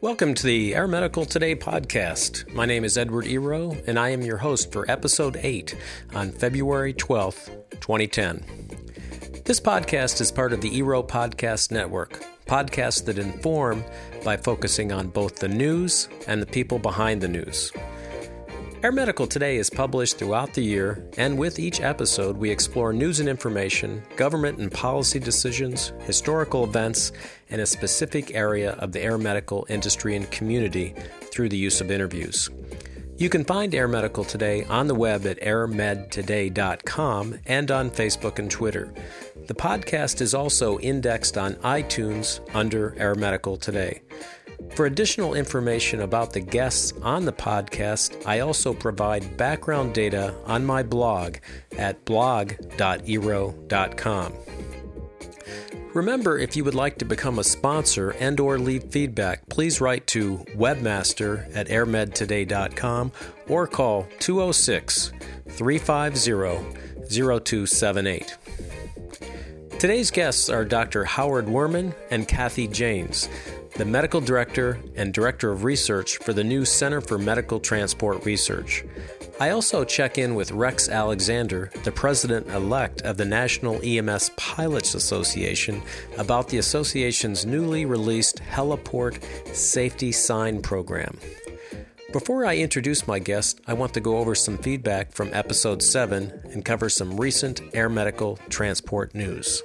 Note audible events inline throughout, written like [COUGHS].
Welcome to the Air Medical Today podcast. My name is Edward Ero, and I am your host for episode 8 on February 12th, 2010. This podcast is part of the Ero Podcast Network, podcasts that inform by focusing on both the news and the people behind the news. Air Medical Today is published throughout the year, and with each episode, we explore news and information, government and policy decisions, historical events, and a specific area of the air medical industry and community through the use of interviews. You can find Air Medical Today on the web at airmedtoday.com and on Facebook and Twitter. The podcast is also indexed on iTunes under Air Medical Today. For additional information about the guests on the podcast, I also provide background data on my blog at blog.ero.com. Remember, if you would like to become a sponsor and or leave feedback, please write to webmaster at airmedtoday.com or call 206 350 0278. Today's guests are Dr. Howard Werman and Kathy Janes the Medical Director and Director of Research for the new Center for Medical Transport Research. I also check in with Rex Alexander, the President elect of the National EMS Pilots Association, about the association's newly released Heliport Safety Sign Program. Before I introduce my guest, I want to go over some feedback from episode 7 and cover some recent air medical transport news.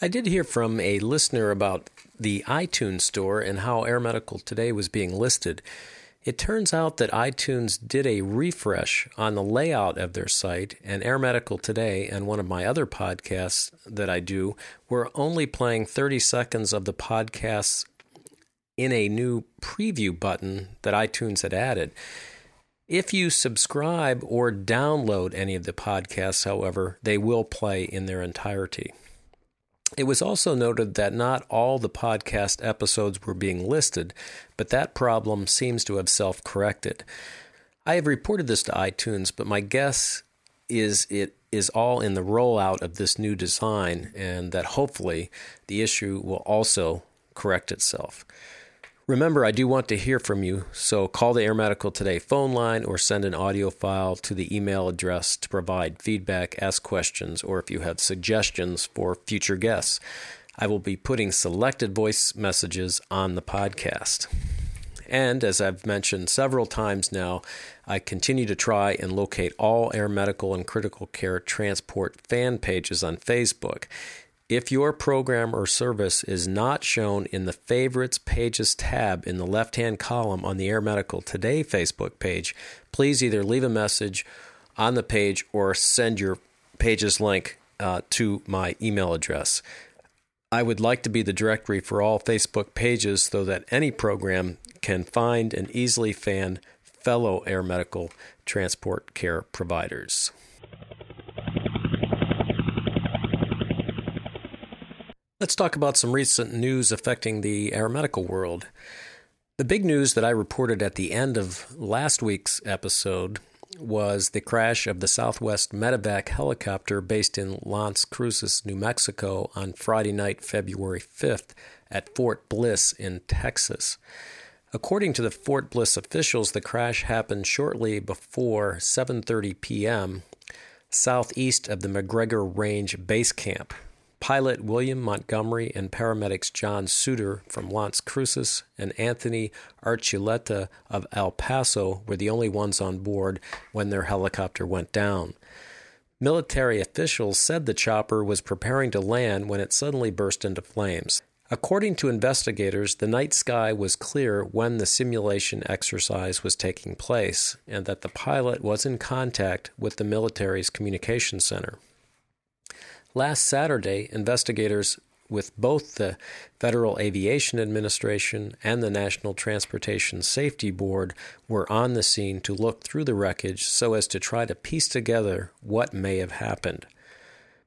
I did hear from a listener about the iTunes store and how Air Medical Today was being listed. It turns out that iTunes did a refresh on the layout of their site, and Air Medical Today and one of my other podcasts that I do were only playing 30 seconds of the podcasts in a new preview button that iTunes had added. If you subscribe or download any of the podcasts, however, they will play in their entirety. It was also noted that not all the podcast episodes were being listed, but that problem seems to have self corrected. I have reported this to iTunes, but my guess is it is all in the rollout of this new design, and that hopefully the issue will also correct itself. Remember, I do want to hear from you, so call the Air Medical Today phone line or send an audio file to the email address to provide feedback, ask questions, or if you have suggestions for future guests. I will be putting selected voice messages on the podcast. And as I've mentioned several times now, I continue to try and locate all air medical and critical care transport fan pages on Facebook. If your program or service is not shown in the Favorites Pages tab in the left hand column on the Air Medical Today Facebook page, please either leave a message on the page or send your pages link uh, to my email address. I would like to be the directory for all Facebook pages so that any program can find and easily fan fellow air medical transport care providers. Let's talk about some recent news affecting the aeromedical world. The big news that I reported at the end of last week's episode was the crash of the Southwest Medevac helicopter based in Las Cruces, New Mexico on Friday night, February 5th at Fort Bliss in Texas. According to the Fort Bliss officials, the crash happened shortly before 7:30 p.m. southeast of the McGregor Range base camp. Pilot William Montgomery and paramedics John Suter from Las Cruces and Anthony Archuleta of El Paso were the only ones on board when their helicopter went down. Military officials said the chopper was preparing to land when it suddenly burst into flames. According to investigators, the night sky was clear when the simulation exercise was taking place, and that the pilot was in contact with the military's communication center. Last Saturday, investigators with both the Federal Aviation Administration and the National Transportation Safety Board were on the scene to look through the wreckage so as to try to piece together what may have happened.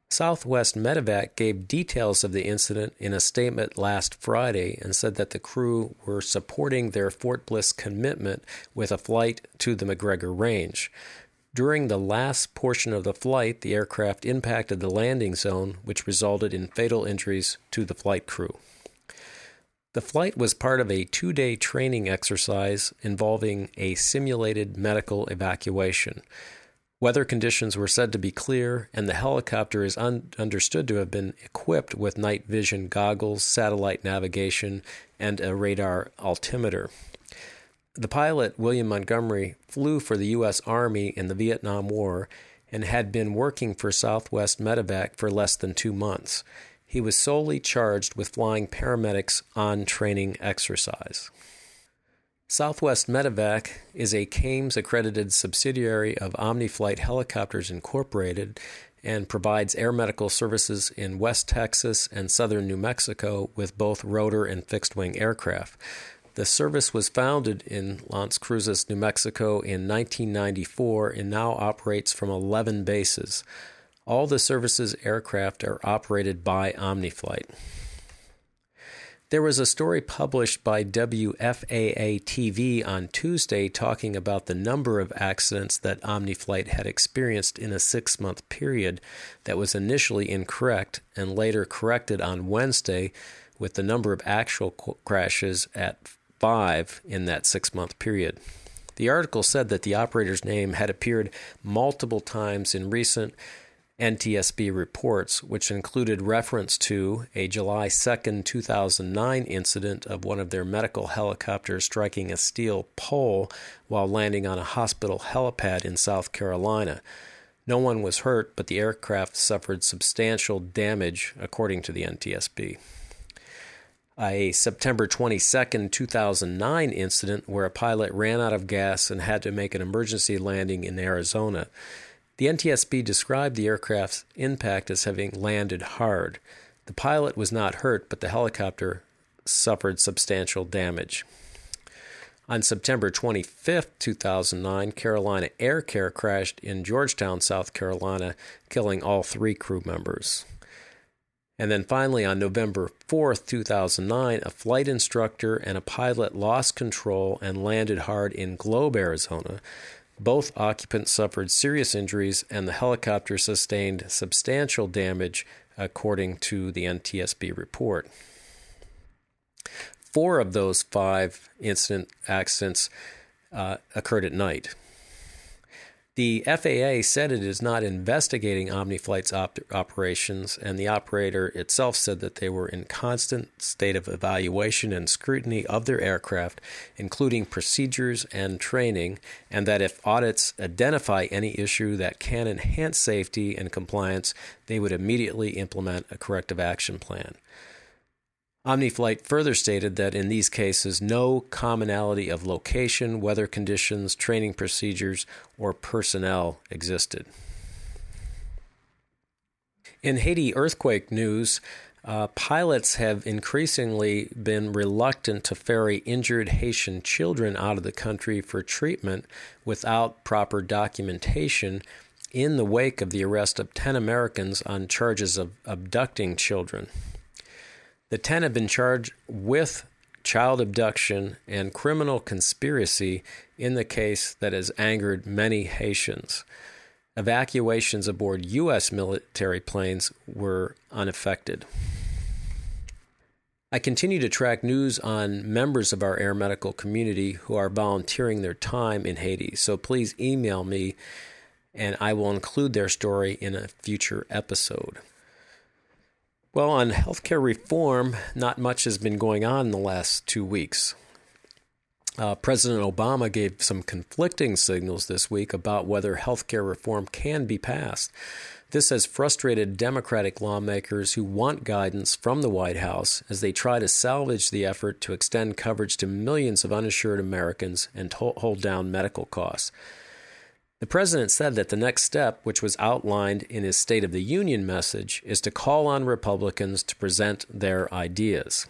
Southwest Medevac gave details of the incident in a statement last Friday and said that the crew were supporting their Fort Bliss commitment with a flight to the McGregor Range. During the last portion of the flight, the aircraft impacted the landing zone, which resulted in fatal injuries to the flight crew. The flight was part of a two day training exercise involving a simulated medical evacuation. Weather conditions were said to be clear, and the helicopter is un- understood to have been equipped with night vision goggles, satellite navigation, and a radar altimeter. The pilot, William Montgomery, flew for the U.S. Army in the Vietnam War and had been working for Southwest Medevac for less than two months. He was solely charged with flying paramedics on training exercise. Southwest Medevac is a CAMTS accredited subsidiary of Omniflight Helicopters Incorporated and provides air medical services in West Texas and southern New Mexico with both rotor and fixed wing aircraft. The service was founded in Las Cruces, New Mexico in 1994 and now operates from 11 bases. All the service's aircraft are operated by Omniflight. There was a story published by WFAA TV on Tuesday talking about the number of accidents that Omniflight had experienced in a six month period that was initially incorrect and later corrected on Wednesday, with the number of actual crashes at five in that six month period. The article said that the operator's name had appeared multiple times in recent NTSB reports, which included reference to a July 2, 2009 incident of one of their medical helicopters striking a steel pole while landing on a hospital helipad in South Carolina. No one was hurt, but the aircraft suffered substantial damage, according to the NTSB. A September 22, 2009 incident where a pilot ran out of gas and had to make an emergency landing in Arizona. The NTSB described the aircraft's impact as having landed hard. The pilot was not hurt, but the helicopter suffered substantial damage. On September 25, 2009, Carolina Air Care crashed in Georgetown, South Carolina, killing all three crew members. And then finally, on November 4, 2009, a flight instructor and a pilot lost control and landed hard in Globe, Arizona. Both occupants suffered serious injuries, and the helicopter sustained substantial damage, according to the NTSB report. Four of those five incident accidents uh, occurred at night. The FAA said it is not investigating OmniFlight's op- operations, and the operator itself said that they were in constant state of evaluation and scrutiny of their aircraft, including procedures and training, and that if audits identify any issue that can enhance safety and compliance, they would immediately implement a corrective action plan. OmniFlight further stated that in these cases, no commonality of location, weather conditions, training procedures, or personnel existed. In Haiti earthquake news, uh, pilots have increasingly been reluctant to ferry injured Haitian children out of the country for treatment without proper documentation in the wake of the arrest of 10 Americans on charges of abducting children. The 10 have been charged with child abduction and criminal conspiracy in the case that has angered many Haitians. Evacuations aboard U.S. military planes were unaffected. I continue to track news on members of our air medical community who are volunteering their time in Haiti, so please email me and I will include their story in a future episode. Well, on healthcare reform, not much has been going on in the last two weeks. Uh, President Obama gave some conflicting signals this week about whether healthcare reform can be passed. This has frustrated Democratic lawmakers who want guidance from the White House as they try to salvage the effort to extend coverage to millions of uninsured Americans and hold down medical costs. The president said that the next step, which was outlined in his State of the Union message, is to call on Republicans to present their ideas.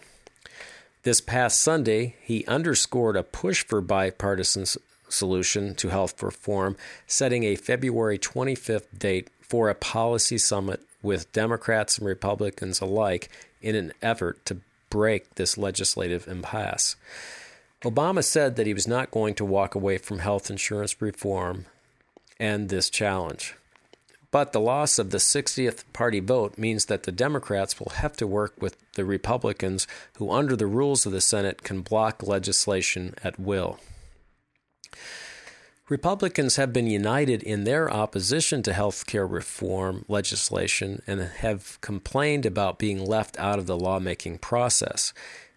This past Sunday, he underscored a push for bipartisan solution to health reform, setting a February 25th date for a policy summit with Democrats and Republicans alike in an effort to break this legislative impasse. Obama said that he was not going to walk away from health insurance reform and this challenge. But the loss of the 60th party vote means that the Democrats will have to work with the Republicans, who, under the rules of the Senate, can block legislation at will. Republicans have been united in their opposition to health care reform legislation and have complained about being left out of the lawmaking process.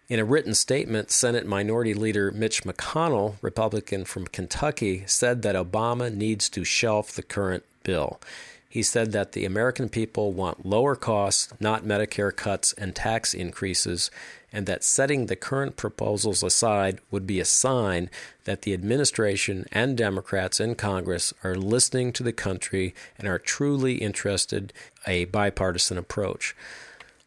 In a written statement, Senate Minority Leader Mitch McConnell, Republican from Kentucky, said that Obama needs to shelf the current bill. He said that the American people want lower costs, not Medicare cuts and tax increases, and that setting the current proposals aside would be a sign that the administration and Democrats in Congress are listening to the country and are truly interested in a bipartisan approach.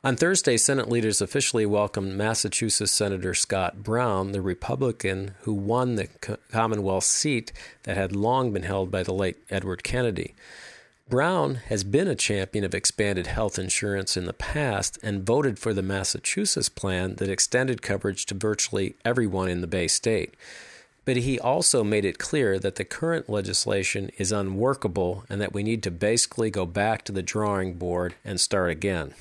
On Thursday, Senate leaders officially welcomed Massachusetts Senator Scott Brown, the Republican who won the Commonwealth seat that had long been held by the late Edward Kennedy. Brown has been a champion of expanded health insurance in the past and voted for the Massachusetts plan that extended coverage to virtually everyone in the Bay State. But he also made it clear that the current legislation is unworkable and that we need to basically go back to the drawing board and start again.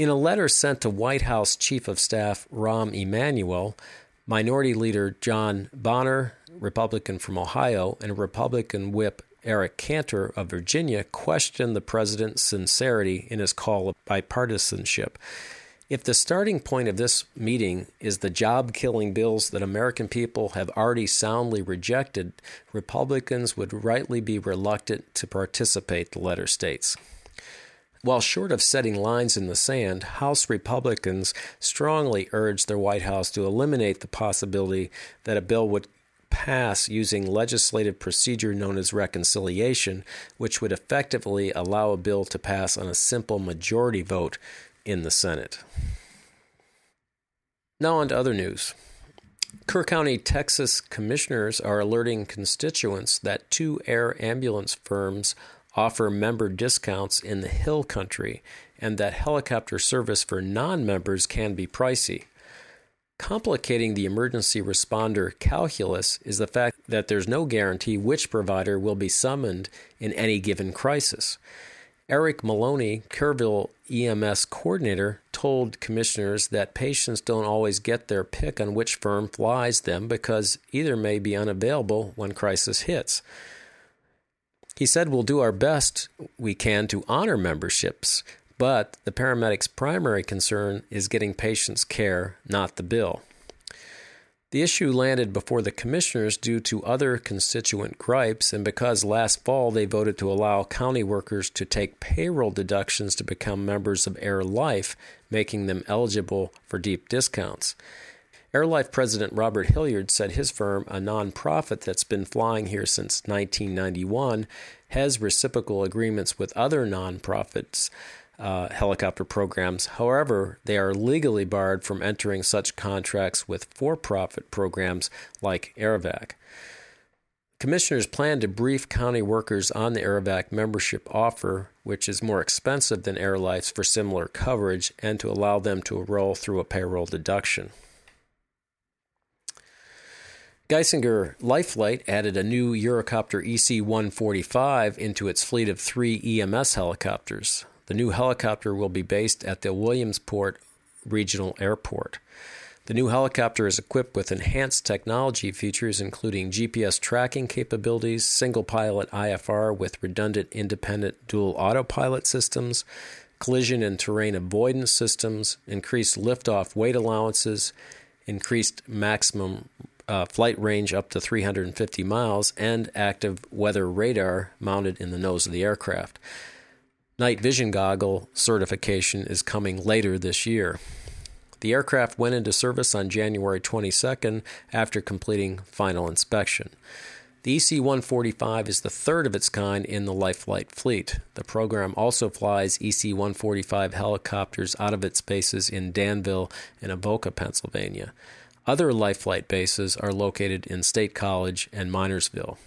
In a letter sent to White House Chief of Staff Rahm Emanuel, Minority Leader John Boehner, Republican from Ohio, and Republican Whip Eric Cantor of Virginia questioned the president's sincerity in his call of bipartisanship. If the starting point of this meeting is the job killing bills that American people have already soundly rejected, Republicans would rightly be reluctant to participate, the letter states. While short of setting lines in the sand, House Republicans strongly urged their White House to eliminate the possibility that a bill would pass using legislative procedure known as reconciliation, which would effectively allow a bill to pass on a simple majority vote in the Senate. Now, on to other news. Kerr County, Texas commissioners are alerting constituents that two air ambulance firms offer member discounts in the Hill Country and that helicopter service for non members can be pricey. Complicating the emergency responder calculus is the fact that there's no guarantee which provider will be summoned in any given crisis. Eric Maloney, Kerrville EMS coordinator, told commissioners that patients don't always get their pick on which firm flies them because either may be unavailable when crisis hits. He said, We'll do our best we can to honor memberships, but the paramedic's primary concern is getting patients care, not the bill. The issue landed before the commissioners due to other constituent gripes and because last fall they voted to allow county workers to take payroll deductions to become members of Air Life, making them eligible for deep discounts. Air Life President Robert Hilliard said his firm, a nonprofit that's been flying here since 1991, has reciprocal agreements with other nonprofits uh, helicopter programs. However, they are legally barred from entering such contracts with for profit programs like Air Evac. Commissioners plan to brief county workers on the Air Evac membership offer, which is more expensive than AirLife's for similar coverage, and to allow them to roll through a payroll deduction. Geisinger Lifelight added a new Eurocopter EC 145 into its fleet of three EMS helicopters. The new helicopter will be based at the Williamsport Regional Airport. The new helicopter is equipped with enhanced technology features, including GPS tracking capabilities, single pilot IFR with redundant independent dual autopilot systems, collision and terrain avoidance systems, increased liftoff weight allowances, increased maximum uh, flight range up to 350 miles, and active weather radar mounted in the nose of the aircraft. Night vision goggle certification is coming later this year. The aircraft went into service on January 22nd after completing final inspection. The EC 145 is the third of its kind in the Lifelight fleet. The program also flies EC 145 helicopters out of its bases in Danville and Avoca, Pennsylvania. Other Lifelight bases are located in State College and Minersville.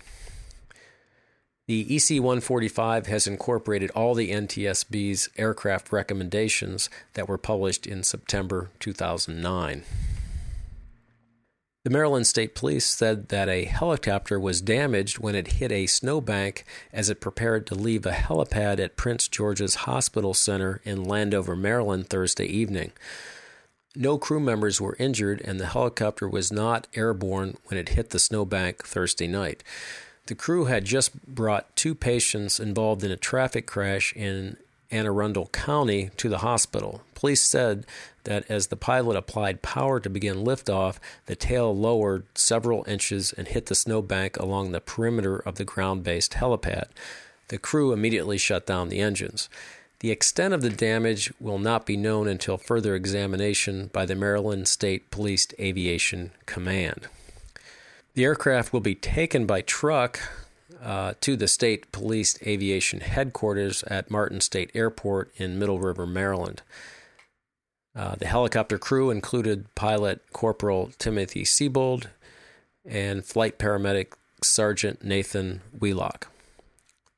The EC 145 has incorporated all the NTSB's aircraft recommendations that were published in September 2009. The Maryland State Police said that a helicopter was damaged when it hit a snowbank as it prepared to leave a helipad at Prince George's Hospital Center in Landover, Maryland, Thursday evening. No crew members were injured, and the helicopter was not airborne when it hit the snowbank Thursday night. The crew had just brought two patients involved in a traffic crash in Anne Arundel County to the hospital. Police said that as the pilot applied power to begin liftoff, the tail lowered several inches and hit the snowbank along the perimeter of the ground based helipad. The crew immediately shut down the engines. The extent of the damage will not be known until further examination by the Maryland State Police Aviation Command. The aircraft will be taken by truck uh, to the State Police Aviation Headquarters at Martin State Airport in Middle River, Maryland. Uh, the helicopter crew included pilot Corporal Timothy Siebold and flight paramedic Sergeant Nathan Wheelock.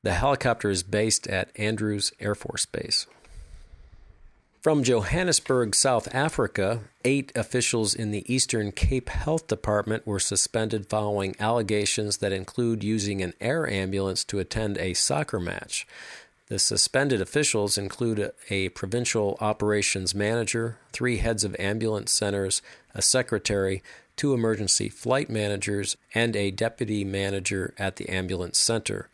The helicopter is based at Andrews Air Force Base. From Johannesburg, South Africa, eight officials in the Eastern Cape Health Department were suspended following allegations that include using an air ambulance to attend a soccer match. The suspended officials include a provincial operations manager, three heads of ambulance centers, a secretary, two emergency flight managers, and a deputy manager at the ambulance center.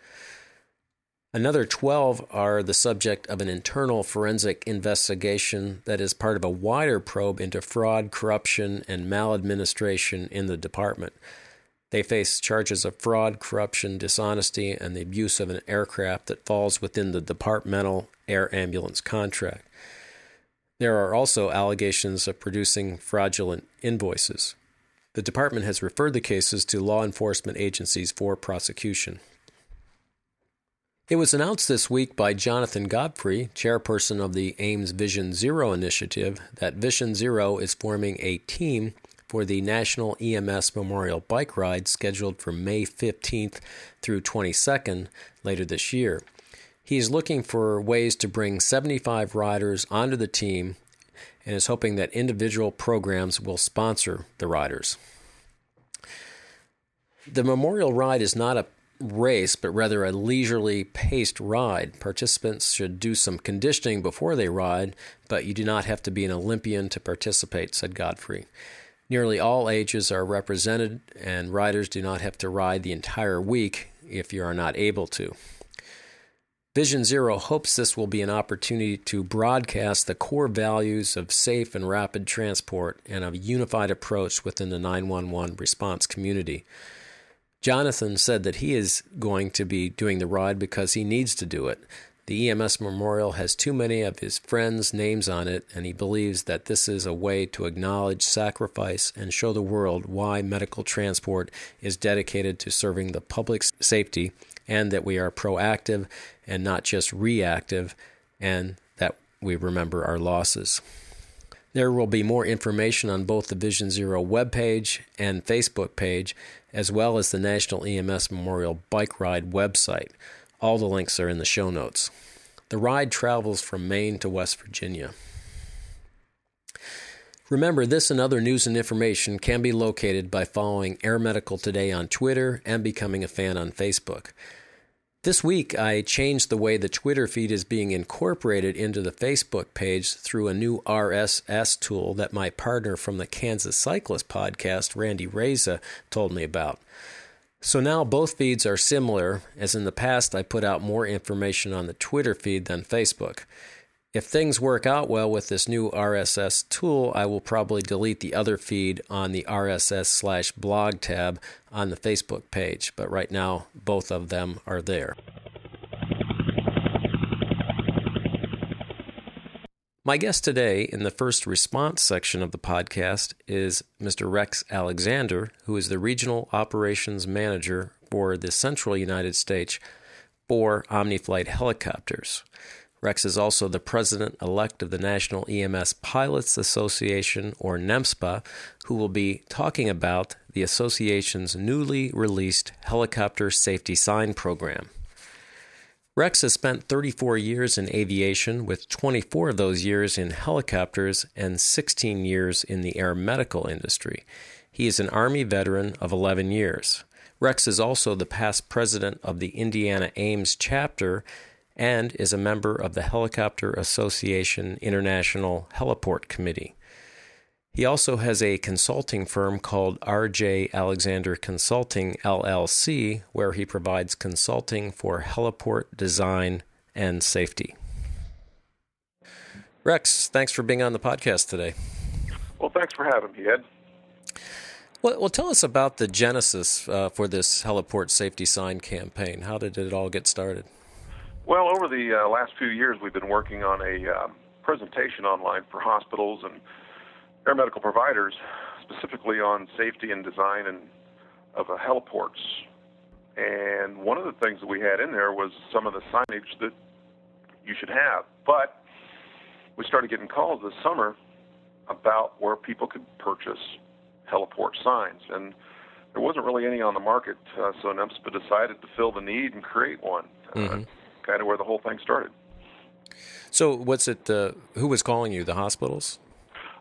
Another 12 are the subject of an internal forensic investigation that is part of a wider probe into fraud, corruption, and maladministration in the department. They face charges of fraud, corruption, dishonesty, and the abuse of an aircraft that falls within the departmental air ambulance contract. There are also allegations of producing fraudulent invoices. The department has referred the cases to law enforcement agencies for prosecution. It was announced this week by Jonathan Godfrey, chairperson of the AAMS Vision Zero initiative, that Vision Zero is forming a team for the National EMS Memorial Bike Ride scheduled for May 15th through 22nd later this year. He is looking for ways to bring 75 riders onto the team and is hoping that individual programs will sponsor the riders. The Memorial Ride is not a race, but rather a leisurely paced ride. Participants should do some conditioning before they ride, but you do not have to be an Olympian to participate, said Godfrey. Nearly all ages are represented, and riders do not have to ride the entire week if you are not able to. Vision Zero hopes this will be an opportunity to broadcast the core values of safe and rapid transport and a unified approach within the 911 response community. Jonathan said that he is going to be doing the ride because he needs to do it. The EMS Memorial has too many of his friends' names on it, and he believes that this is a way to acknowledge sacrifice and show the world why medical transport is dedicated to serving the public's safety and that we are proactive and not just reactive, and that we remember our losses. There will be more information on both the Vision Zero webpage and Facebook page, as well as the National EMS Memorial Bike Ride website. All the links are in the show notes. The ride travels from Maine to West Virginia. Remember, this and other news and information can be located by following Air Medical Today on Twitter and becoming a fan on Facebook. This week, I changed the way the Twitter feed is being incorporated into the Facebook page through a new RSS tool that my partner from the Kansas Cyclist podcast, Randy Reza, told me about. So now both feeds are similar, as in the past I put out more information on the Twitter feed than Facebook. If things work out well with this new RSS tool, I will probably delete the other feed on the RSS slash blog tab on the Facebook page, but right now both of them are there. My guest today in the first response section of the podcast is Mr. Rex Alexander, who is the Regional Operations Manager for the Central United States for Omniflight Helicopters. Rex is also the president elect of the National EMS Pilots Association, or NEMSPA, who will be talking about the association's newly released helicopter safety sign program. Rex has spent 34 years in aviation, with 24 of those years in helicopters and 16 years in the air medical industry. He is an Army veteran of 11 years. Rex is also the past president of the Indiana Ames chapter and is a member of the Helicopter Association International Heliport Committee. He also has a consulting firm called RJ Alexander Consulting LLC, where he provides consulting for heliport design and safety. Rex, thanks for being on the podcast today. Well, thanks for having me, Ed. Well, well tell us about the genesis uh, for this heliport safety sign campaign. How did it all get started? Well, over the uh, last few years, we've been working on a um, presentation online for hospitals and air medical providers, specifically on safety and design and of uh, heliports. And one of the things that we had in there was some of the signage that you should have. But we started getting calls this summer about where people could purchase heliport signs, and there wasn't really any on the market. Uh, so NEMSPA decided to fill the need and create one. Uh, mm-hmm. Kind of where the whole thing started. So, what's it? Uh, who was calling you? The hospitals?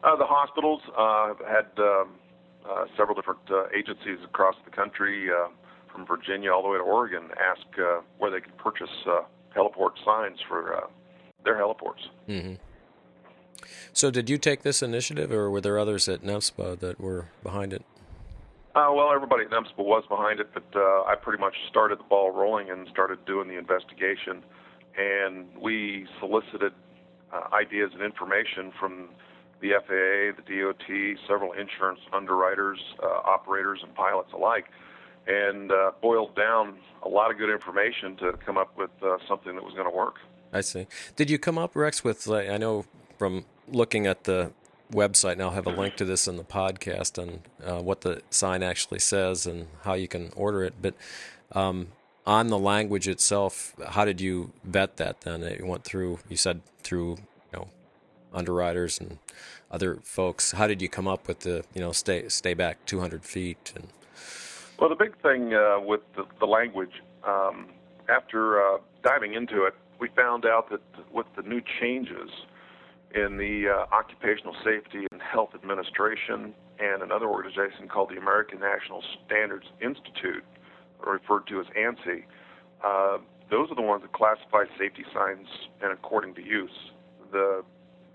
Uh, the hospitals uh, had um, uh, several different uh, agencies across the country, uh, from Virginia all the way to Oregon, ask uh, where they could purchase uh, heliport signs for uh, their heliports. Mm-hmm. So, did you take this initiative, or were there others at NEMSPA that were behind it? Uh, well, everybody at NEMSPA was behind it, but uh, I pretty much started the ball rolling and started doing the investigation. And we solicited uh, ideas and information from the FAA, the DOT, several insurance underwriters, uh, operators, and pilots alike, and uh, boiled down a lot of good information to come up with uh, something that was going to work. I see. Did you come up, Rex, with, I know from looking at the website, and I'll have a link to this in the podcast and uh, what the sign actually says and how you can order it, but um, on the language itself, how did you vet that then? You went through, you said through underwriters and other folks. How did you come up with the you know stay stay back 200 feet? And well, the big thing uh, with the, the language, um, after uh, diving into it, we found out that with the new changes in the uh, Occupational Safety and Health Administration and another organization called the American National Standards Institute, referred to as ANSI, uh, those are the ones that classify safety signs and according to use. The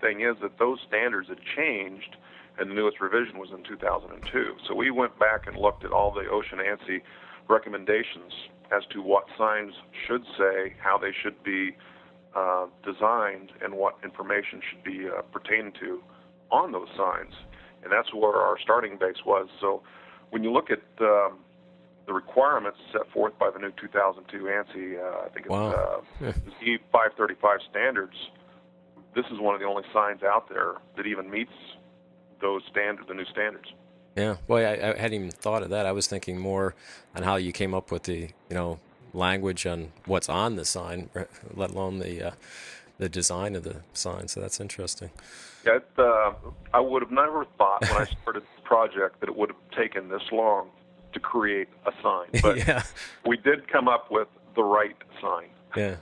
thing is that those standards had changed, and the newest revision was in 2002. So we went back and looked at all the OSHA and ANSI recommendations as to what signs should say, how they should be uh, designed, and what information should be uh, pertaining to on those signs. And that's where our starting base was. So when you look at um, the requirements set forth by the new 2002 ANSI, uh, I think it's wow. uh, [LAUGHS] Z535 standards, this is one of the only signs out there that even meets those standards, the new standards. Yeah, well, I, I, hadn't even thought of that. I was thinking more on how you came up with the, you know, language on what's on the sign, [LAUGHS] let alone the uh, the design of the sign. So that's interesting. Yeah, it, uh, I would have never thought when I [LAUGHS] started the project that it would have taken this long to create a sign. [LAUGHS] But yeah. we did come up with the right sign. Yeah.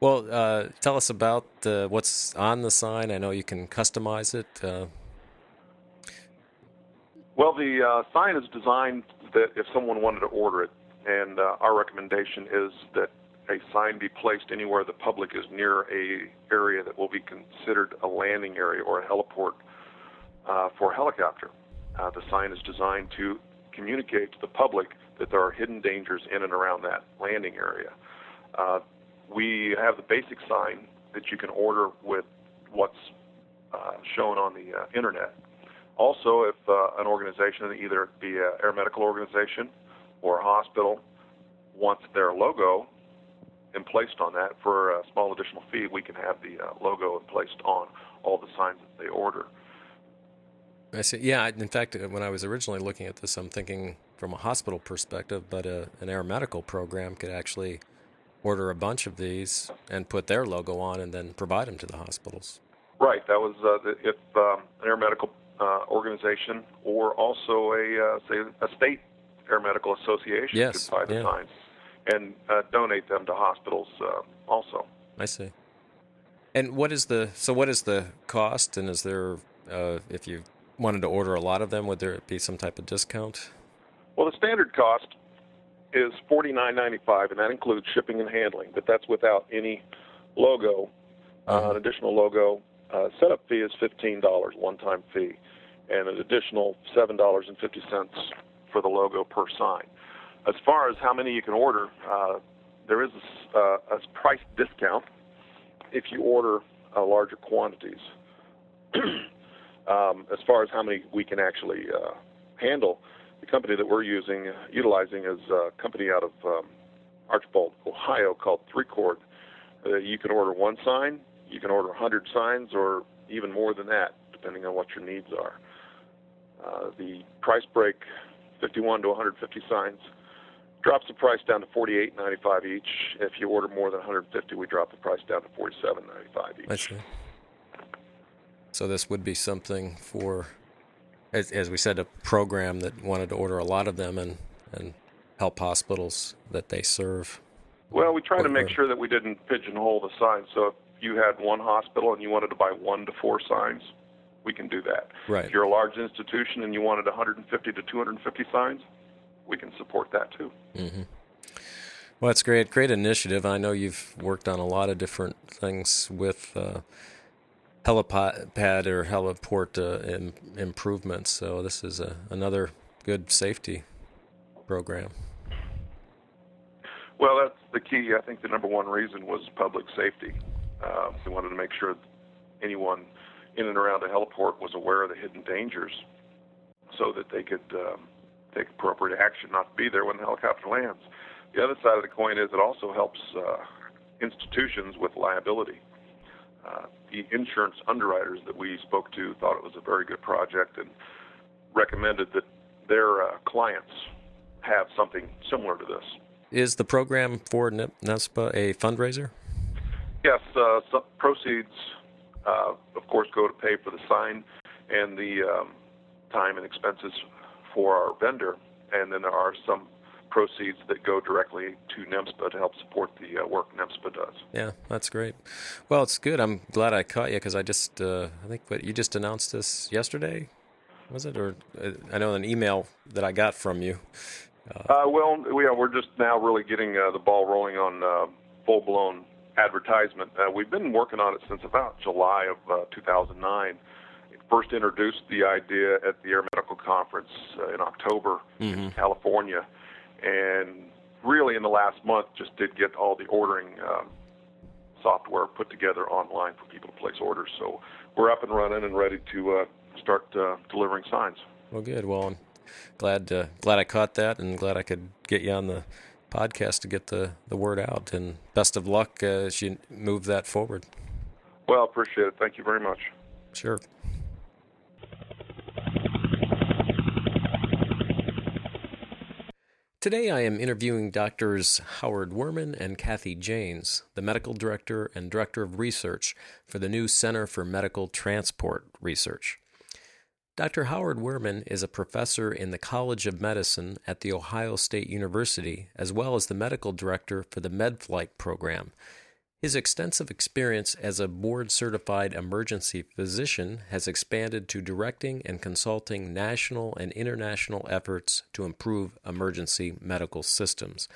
Well, uh, tell us about uh, what's on the sign. I know you can customize it. Uh... Well, the uh, sign is designed that if someone wanted to order it, and uh, our recommendation is that a sign be placed anywhere the public is near a area that will be considered a landing area or a heliport uh, for a helicopter. the sign is designed to communicate to the public that there are hidden dangers in and around that landing area. Uh, we have the basic sign that you can order with what's uh, shown on the uh, internet. Also, if uh, an organization, either it be an air medical organization or a hospital, wants their logo and placed on that for a small additional fee, we can have the uh, logo placed on all the signs that they order. I see. Yeah, in fact, when I was originally looking at this, I'm thinking from a hospital perspective, but a, uh, an air medical program could actually order a bunch of these and put their logo on and then provide them to the hospitals. Right. That was uh, the, if um, an air medical uh, organization or also a uh, say a state air medical association yes. could buy the yeah. signs. and uh, donate them to hospitals uh, also. I see. And what is the so what is the cost? And is there uh, if you wanted to order a lot of them, would there be some type of discount? Well, the standard cost is forty nine ninety five, and that includes shipping and handling. But that's without any logo, uh, Mhm. an additional logo. Uh, setup fee is fifteen dollars, one time fee, and an additional seven dollars and fifty cents for the logo per sign. As far as how many you can order, uh, there is a, uh, a price discount if you order uh, larger quantities. [CLEARS THROAT] um, as far as how many we can actually uh, handle, the company that we're using, utilizing, is a company out of um, Archbold, Ohio, called Three Chord. Uh, you can order one sign, you can order 100 signs, or even more than that, depending on what your needs are. Uh, the price break, 51 to 150 signs, drops the price down to 48.95 each. If you order more than 150, we drop the price down to 47.95 each. I see. So this would be something for, as, as we said, a program that wanted to order a lot of them and and help hospitals that they serve. Well, we try to make sure that we didn't pigeonhole the signs. So if you had one hospital and you wanted to buy one to four signs, we can do that. Right. If you're a large institution and you wanted 150 to 250 signs, we can support that too. hmm Well, that's great. Great initiative. I know you've worked on a lot of different things with uh, helipad or heliport uh, Im- improvements. So this is a, another good safety program. Well, that's the key. I think the number one reason was public safety. Uh, we wanted to make sure that anyone in and around the heliport was aware of the hidden dangers so that they could um, take appropriate action not to be there when the helicopter lands. The other side of the coin is it also helps uh, institutions with liability. Uh, the insurance underwriters that we spoke to thought it was a very good project and recommended that their uh, clients have something similar to this. Is the program for NEMSPA a fundraiser? Yes, uh, proceeds, uh, of course, go to pay for the sign and the um, time and expenses for our vendor, and then there are some proceeds that go directly to NEMSPA to help support the uh, work NEMSPA does. Yeah, that's great. Well, it's good. I'm glad I caught you because I just, uh, I think what you just announced this yesterday, was it? Or uh, I know an email that I got from you. Uh, well, we are, we're just now really getting uh, the ball rolling on uh, full-blown advertisement. Uh, we've been working on it since about July of uh, 2009. First introduced the idea at the Air Medical Conference uh, in October Mm-hmm. in California, and really in the last month just did get all the ordering um, software put together online for people to place orders. So we're up and running and ready to uh, start uh, delivering signs. Well, good. Well, I'm glad uh, glad I caught that, and glad I could get you on the podcast to get the, the word out. And best of luck uh, as you move that forward. Well, appreciate it. Thank you very much. Sure. Today I am interviewing doctors Howard Werman and Kathy Janes, the medical director and director of research for the new Center for Medical Transport Research. Dr. Howard Werman is a professor in the College of Medicine at The Ohio State University, as well as the medical director for the MedFlight program. His extensive experience as a board certified emergency physician has expanded to directing and consulting national and international efforts to improve emergency medical systems.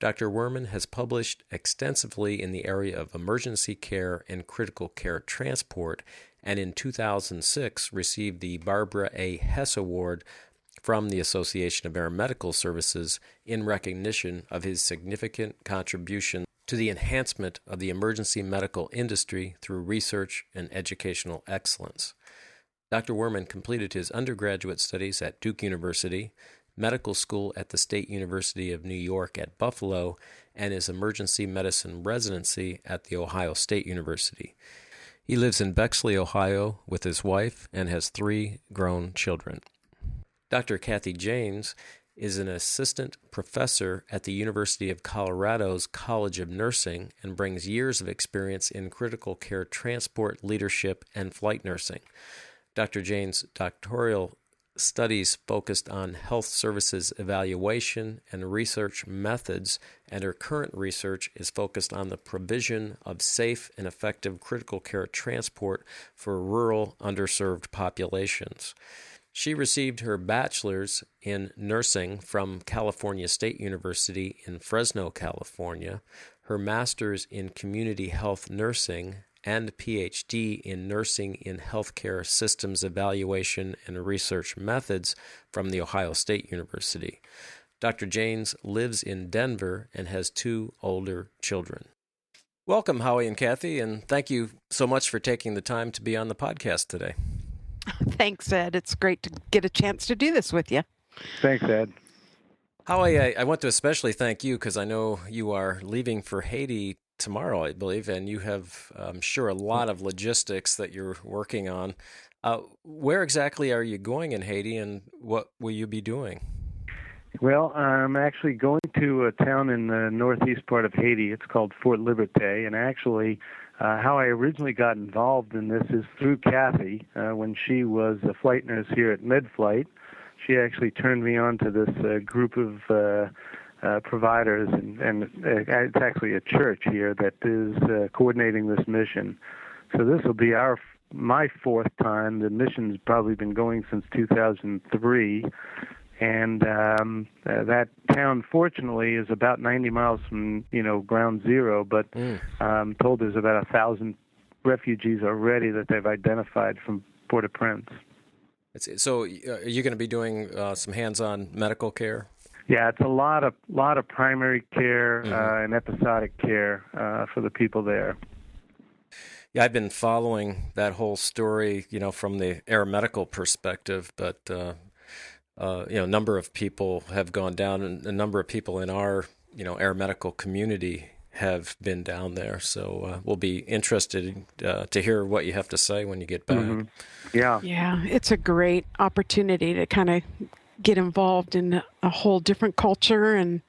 Dr. Werman has published extensively in the area of emergency care and critical care transport, and in 2006 received the Barbara A. Hess Award from the Association of Air Medical Services in recognition of his significant contribution to the enhancement of the emergency medical industry through research and educational excellence. Dr. Werman completed his undergraduate studies at Duke University, medical school at the State University of New York at Buffalo, and his emergency medicine residency at The Ohio State University. He lives in Bexley, Ohio, with his wife and has three grown children. Dr. Kathy Janes is an assistant professor at the University of Colorado's College of Nursing and brings years of experience in critical care transport leadership and flight nursing. Dr. Jane's doctoral studies focused on health services evaluation and research methods, and her current research is focused on the provision of safe and effective critical care transport for rural underserved populations. She received her bachelor's in nursing from California State University in Fresno, California, her master's in community health nursing and PhD in Nursing in Healthcare Systems Evaluation and Research Methods from The Ohio State University. Dr. Janes lives in Denver and has two older children. Welcome, Howie and Kathy, and thank you so much for taking the time to be on the podcast today. [LAUGHS] Thanks, Ed. It's great to get a chance to do this with you. Thanks, Ed. Howie, I, I want to especially thank you because I know you are leaving for Haiti tomorrow, I believe, and you have, I'm sure, a lot of logistics that you're working on. Uh, where exactly are you going in Haiti, and what will you be doing? Well, I'm actually going to a town in the northeast part of Haiti. It's called Fort Liberté, and actually, uh, how I originally got involved in this is through Kathy uh, when she was a flight nurse here at MedFlight. She actually turned me on to this uh, group of uh, providers, and, and it's actually a church here that is uh, coordinating this mission. So this will be our my fourth time. The mission's probably been going since 2003, and um, uh, that town, fortunately, is about 90 miles from you know ground zero. But mm. I'm told there's about a thousand refugees already that they've identified from Port-au-Prince. So, uh, are you going to be doing uh, some hands-on medical care? Yeah, it's a lot of lot of primary care mm-hmm. uh, and episodic care uh, for the people there. Yeah, I've been following that whole story, you know, from the aeromedical perspective, but uh, uh, you know, a number of people have gone down, and a number of people in our you know aeromedical community have been down there. So uh, we'll be interested uh, to hear what you have to say when you get back. Mm-hmm. Yeah, yeah, it's a great opportunity to kind of get involved in a whole different culture and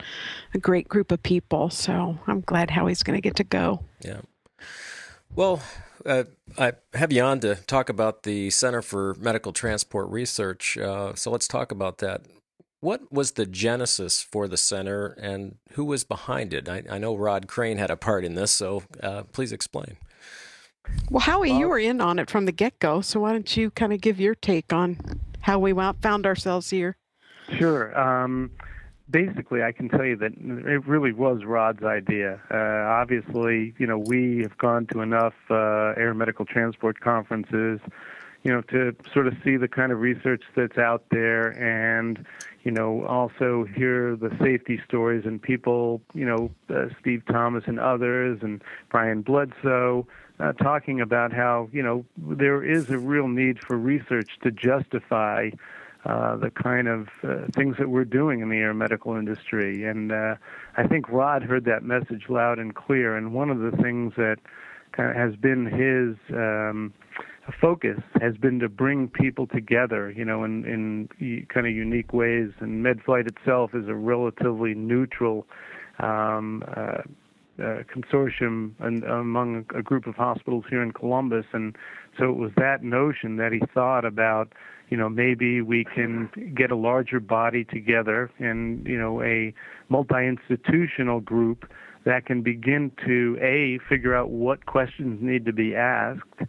a great group of people. So I'm glad Howie's going to get to go. Yeah. Well, uh, I have you on to talk about the Center for Medical Transport Research. Uh, so let's talk about that. What was the genesis for the center and who was behind it? I, I know Rod Crane had a part in this, so uh, please explain. Well, Howie, you were in on it from the get go, so why don't you kind of give your take on how we found ourselves here? Sure. Um, basically, I can tell you that it really was Rod's idea. Uh, obviously, you know, we have gone to enough uh, air medical transport conferences, you know, to sort of see the kind of research that's out there and, you know, also hear the safety stories and people, you know, uh, Steve Thomas and others and Bryan Bledsoe. Uh, talking about how you know there is a real need for research to justify uh, the kind of uh, things that we're doing in the air medical industry. And uh, I think Rod heard that message loud and clear. And one of the things that kind of has been his um, focus has been to bring people together, you know, in, in kind of unique ways. And MedFlight itself is a relatively neutral. Um, uh, uh, consortium and among a group of hospitals here in Columbus, and so it was that notion that he thought about you know maybe we can get a larger body together and you know a multi-institutional group that can begin to a figure out what questions need to be asked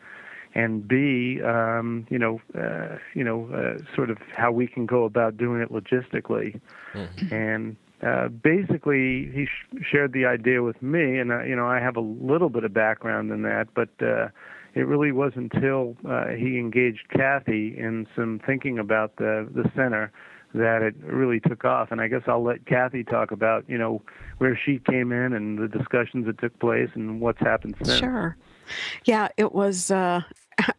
and b um, you know uh, you know uh, sort of how we can go about doing it logistically mm-hmm. and uh, basically he sh- shared the idea with me and uh, you know I have a little bit of background in that but uh, it really wasn't until uh, he engaged Kathy in some thinking about the the center that it really took off. And I guess I'll let Kathy talk about you know where she came in and the discussions that took place and what's happened since. Sure. Yeah, it was. Uh,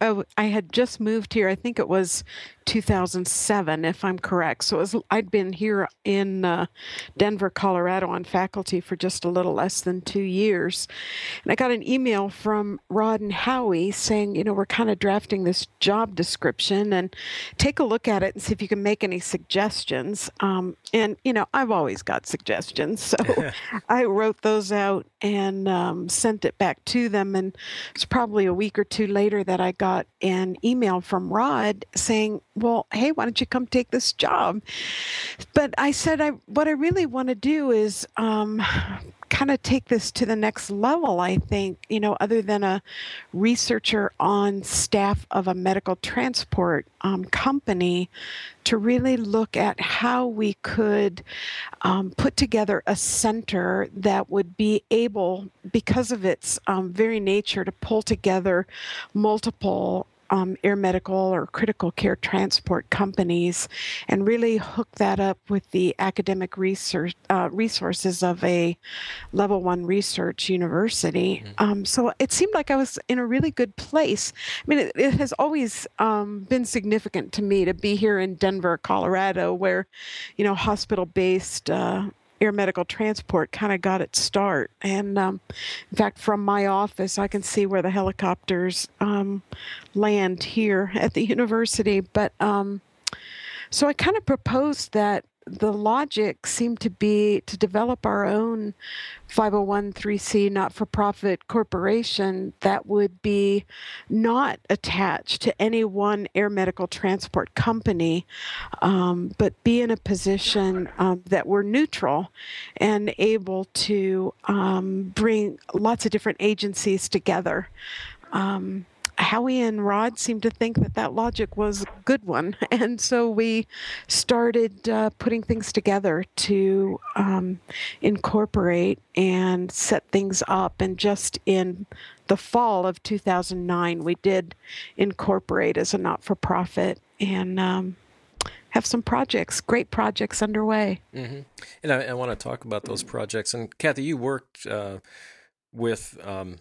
[LAUGHS] I had just moved here. I think it was 2007, if I'm correct. So was, I'd been here in uh, Denver, Colorado on faculty for just a little less than two years. And I got an email from Rod and Howie saying, you know, we're kind of drafting this job description and take a look at it and see if you can make any suggestions. Um, and, you know, I've always got suggestions. So [LAUGHS] [LAUGHS] I wrote those out and um, sent it back to them. And it's probably a week or two later that I got an email from Rod saying, well, hey, why don't you come take this job? But I said, I what I really want to do is um, kind of take this to the next level. I think you know, other than a researcher on staff of a medical transport um, company, to really look at how we could um, put together a center that would be able, because of its um, very nature, to pull together multiple um, air medical or critical care transport companies and really hook that up with the academic research uh, resources of a level one research university. Mm-hmm. Um, so it seemed like I was in a really good place. I mean, it, it has always um, been significant to me to be here in Denver, Colorado, where, you know, hospital based. Uh, air medical transport kind of got its start. And um, in fact, from my office, I can see where the helicopters um, land here at the [LAUGHS] university. But um, so I kind of proposed that the logic seemed to be to develop our own 501c not for profit corporation that would be not attached to any one air medical transport company, um, but be in a position um, that we're neutral and able to um, bring lots of different agencies together. Um, Howie and Rod seemed to think that that logic was a good one. [LAUGHS] And so we started uh, putting things together to um, incorporate and set things up. And just in the fall of 2009, we did incorporate as a not for profit and um, have some projects, great projects underway. Mm-hmm. And I, I, want to talk about those projects. And Kathy, you worked uh, with. Um,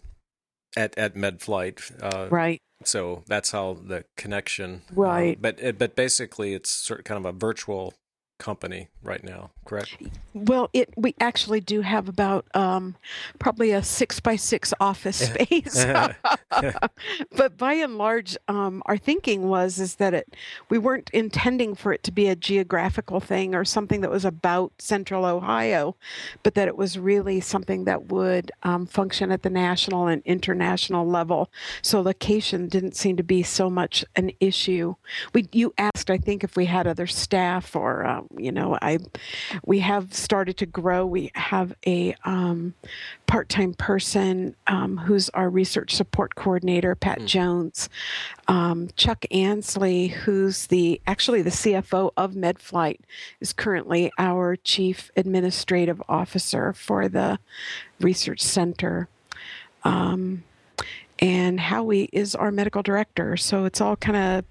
at at MedFlight. Uh, right. So that's how the connection. Uh, right. But but basically, it's sort of kind of a virtual company right now, correct? Well, it we actually do have about um, probably a six by six office [LAUGHS] space, [LAUGHS] but by and large, um, our thinking was is that it we weren't intending for it to be a geographical thing or something that was about Central Ohio, but that it was really something that would um, function at the national and international level. So location didn't seem to be so much an issue. We you asked, I think, if we had other staff or um, you know, I we have started to grow. We have a um, part-time person um, who's our research support coordinator, Pat mm. Jones. Um, Chuck Ansley, who's the actually the CFO of MedFlight, is currently our chief administrative officer for the research center. Um, and Howie is our medical director. So it's all kind of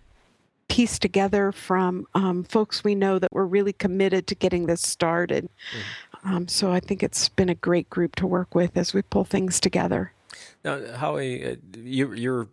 pieced together from um, folks we know that were really committed to getting this started. Mm-hmm. Um, so I think it's been a great group to work with as we pull things together. Now, Howie, uh, you, you're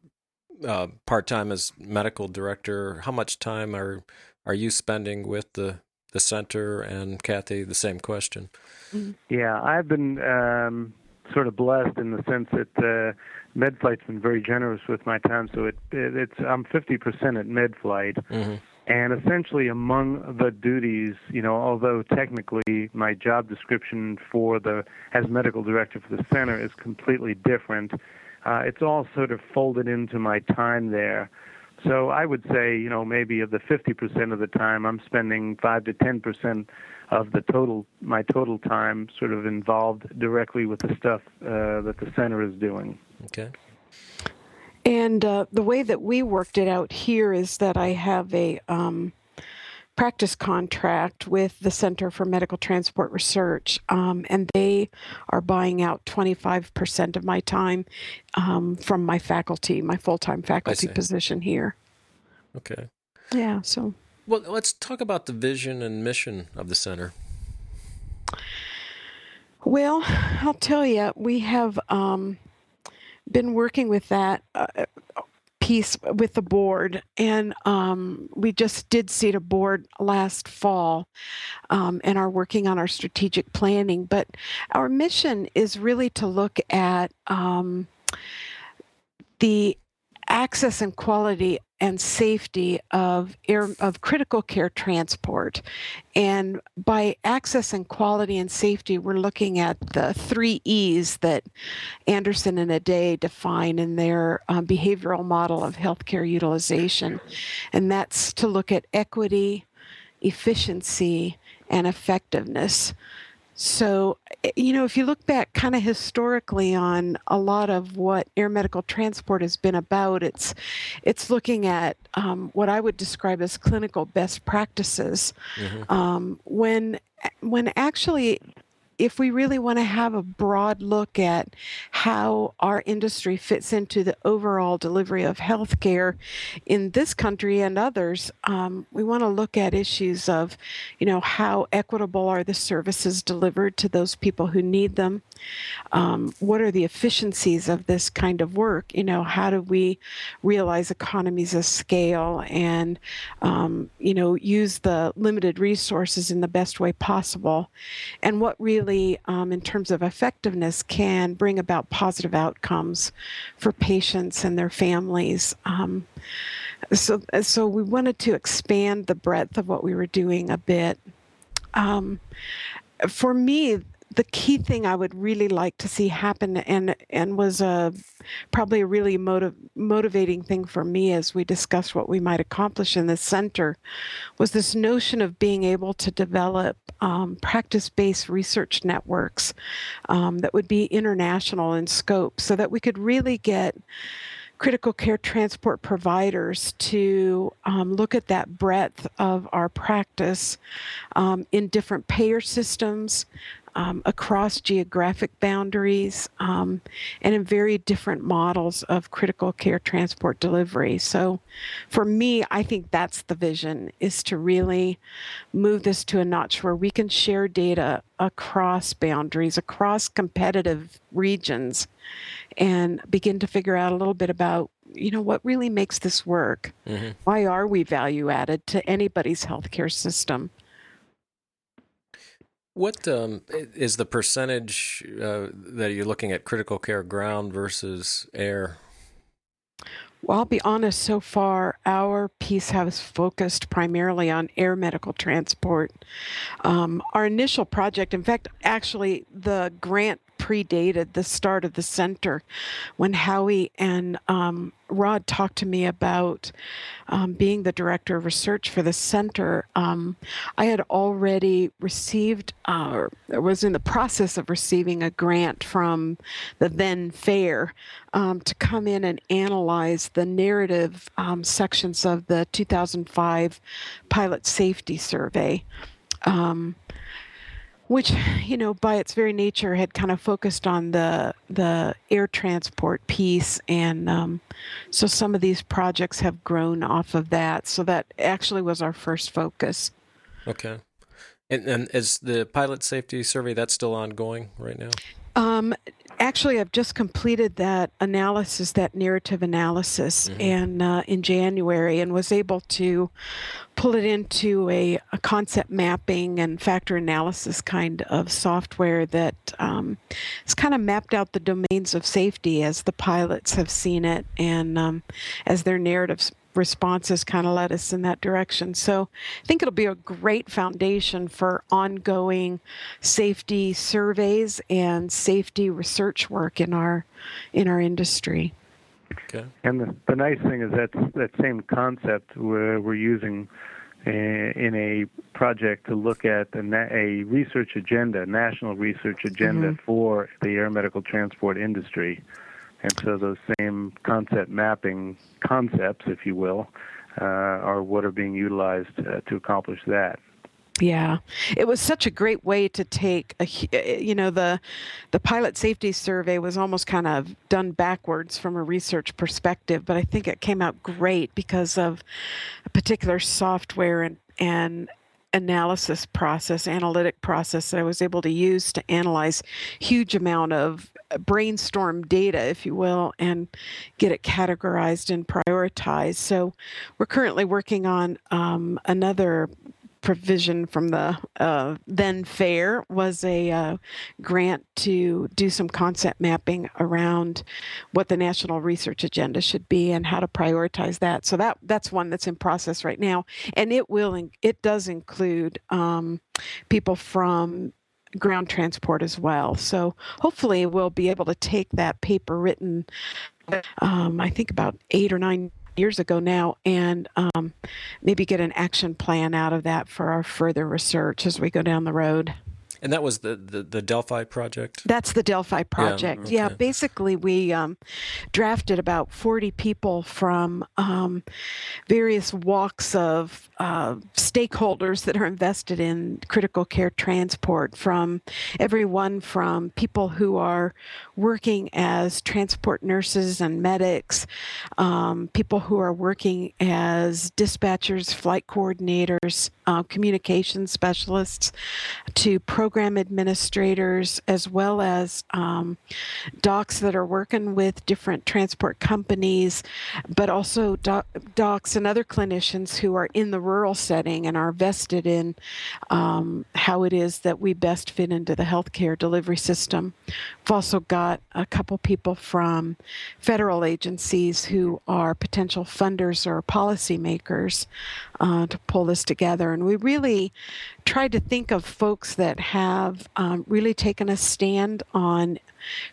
uh, part time as medical director. How much time are are you spending with the the center? And Kathy, the same question. Mm-hmm. Yeah, I've been um, sort of blessed in the sense that uh, MedFlight's been very generous with my time. So it, it it's I'm 50% at MedFlight, mm-hmm. and essentially among the duties, you know, although technically my job description for the as medical director for the center is completely different, uh, it's all sort of folded into my time there. So I would say, you know, maybe of the 50% of the time, I'm spending five to 10% of the total, my total time, sort of involved directly with the stuff uh, that the center is doing. Okay. And uh, the way that we worked it out here is that I have a um, practice contract with the Center for Medical Transport Research, um, and they are buying out 25% of my time um, from my faculty, my full time faculty position here. Okay. Yeah, so. Well, let's talk about the vision and mission of the center. Well, I'll tell you, we have um, been working with that uh, piece with the board, and um, we just did seat a board last fall um, and are working on our strategic planning. But our mission is really to look at um, the access and quality and safety of air of critical care transport. And by access and quality and safety, we're looking at the three E's that Andersen and Aday define in their um, behavioral model of healthcare utilization. And that's to look at equity, efficiency, and effectiveness. So, eh, you know, if you look back kind of historically on a lot of what air medical transport has been about, it's it's looking at um, what I would describe as clinical best practices. Mm-hmm. Um, when when actually if we really want to have a broad look at how our industry fits into the overall delivery of healthcare in this country and others, um, we want to look at issues of, you know, how equitable are the services delivered to those people who need them? Um, what are the efficiencies of this kind of work? You know, how do we realize economies of scale and, um, you know, use the limited resources in the best way possible? And what really um, in terms of effectiveness, can bring about positive outcomes for patients and their families. Um, so, so we wanted to expand the breadth of what we were doing a bit. Um, for me, the key thing I would really like to see happen, and and was a probably a really motiv- motivating thing for me as we discussed what we might accomplish in this center, was this notion of being able to develop um, practice-based research networks um, that would be international in scope, so that we could really get critical care transport providers to um, look at that breadth of our practice um, in different payer systems, um, across geographic boundaries um, and in very different models of critical care transport delivery. So for me, I think that's the vision is to really move this to a notch where we can share data across boundaries, across competitive regions and begin to figure out a little bit about you know what really makes this work mm-hmm. why are we value added to anybody's healthcare system what um, is the percentage uh, that you're looking at critical care ground versus air? Well, I'll be honest, so far, our piece has focused primarily on air medical transport. Um, our initial project, in fact, actually, the grant predated the start of the center when Howie and um, Rod talked to me about um, being the director of research for the center. Um, I had already received, uh, was in the process of receiving a grant from the then FARE um, to come in and analyze the narrative um, sections of the 2005 pilot safety survey. Um, which you know by its very nature had kind of focused on the the air transport piece. And um, so some of these projects have grown off of that. So that actually was our first focus. Okay. And, and is the pilot safety survey that's still ongoing right now um, actually, I've just completed that analysis, that narrative analysis, mm-hmm. and uh, in January, and was able to pull it into a, a, concept mapping and factor analysis kind of software that um, has kind of mapped out the domains of safety as the pilots have seen it and um, as their narratives responses kind of led us in that direction. So I think it'll be a great foundation for ongoing safety surveys and safety research work in our in our industry. Okay. And the, the nice thing is that that same concept we're, we're using in a project to look at a, a research agenda, national research agenda mm-hmm. for the air medical transport industry. And so those same concept mapping concepts, if you will, uh, are what are being utilized uh, to accomplish that. Yeah, it was such a great way to take a, uh, you know, the the pilot safety survey was almost kind of done backwards from a research perspective, but I think it came out great because of a particular software and and analysis process, analytic process that I was able to use to analyze huge amount of brainstorm data, if you will, and get it categorized and prioritized. So we're currently working on um, another provision from the uh, then FARE was a uh, grant to do some concept mapping around what the national research agenda should be and how to prioritize that. So that that's one that's in process right now, and it will it does include um, people from ground transport as well. So hopefully we'll be able to take that paper written, um, I think about eight or nine years ago now, and um, maybe get an action plan out of that for our further research as we go down the road. And that was the, the, the Delphi project? That's the Delphi project. Yeah, okay. yeah basically, we um, drafted about 40 people from um, various walks of uh, stakeholders that are invested in critical care transport, from everyone from people who are working as transport nurses and medics, um, people who are working as dispatchers, flight coordinators, uh, communication specialists, to program administrators, as well as um, docs that are working with different transport companies, but also doc- docs and other clinicians who are in the rural setting and are vested in um, how it is that we best fit into the healthcare delivery system. We've also got a couple people from federal agencies who are potential funders or policymakers uh, to pull this together. And we really tried to think of folks that have um, really taken a stand on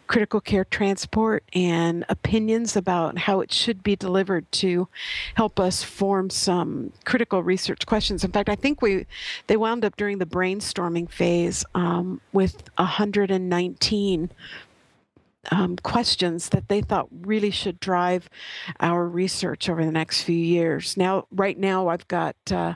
critical care transport and opinions about how it should be delivered to help us form some critical research questions. In fact, I think we they wound up during the brainstorming phase um, with 119 um, questions that they thought really should drive our research over the next few years. Now, right now, I've got uh,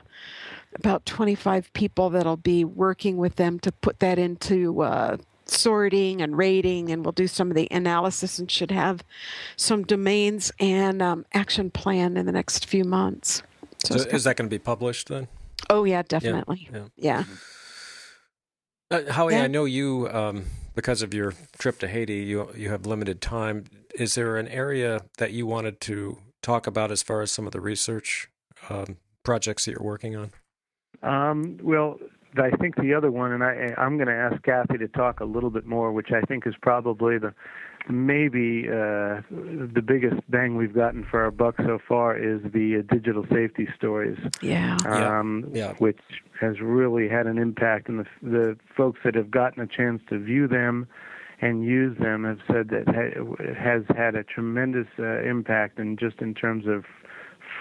about 25 people that'll be working with them to put that into uh, sorting and rating, and we'll do some of the analysis and should have some domains and um, action plan in the next few months. So, so is that going to be published then? Oh yeah, definitely. Yeah. yeah. yeah. Uh, Howie, yeah. I know you um, because of your trip to Haiti. You you have limited time. Is there an area that you wanted to talk about as far as some of the research um, projects that you're working on? Um, well, I think the other one, and I, I'm going to ask Kathy to talk a little bit more, which I think is probably the maybe uh, the biggest bang we've gotten for our buck so far is the uh, digital safety stories. Yeah. Um, yeah. Which has really had an impact, and the the folks that have gotten a chance to view them and use them have said that it has had a tremendous uh, impact, and just in terms of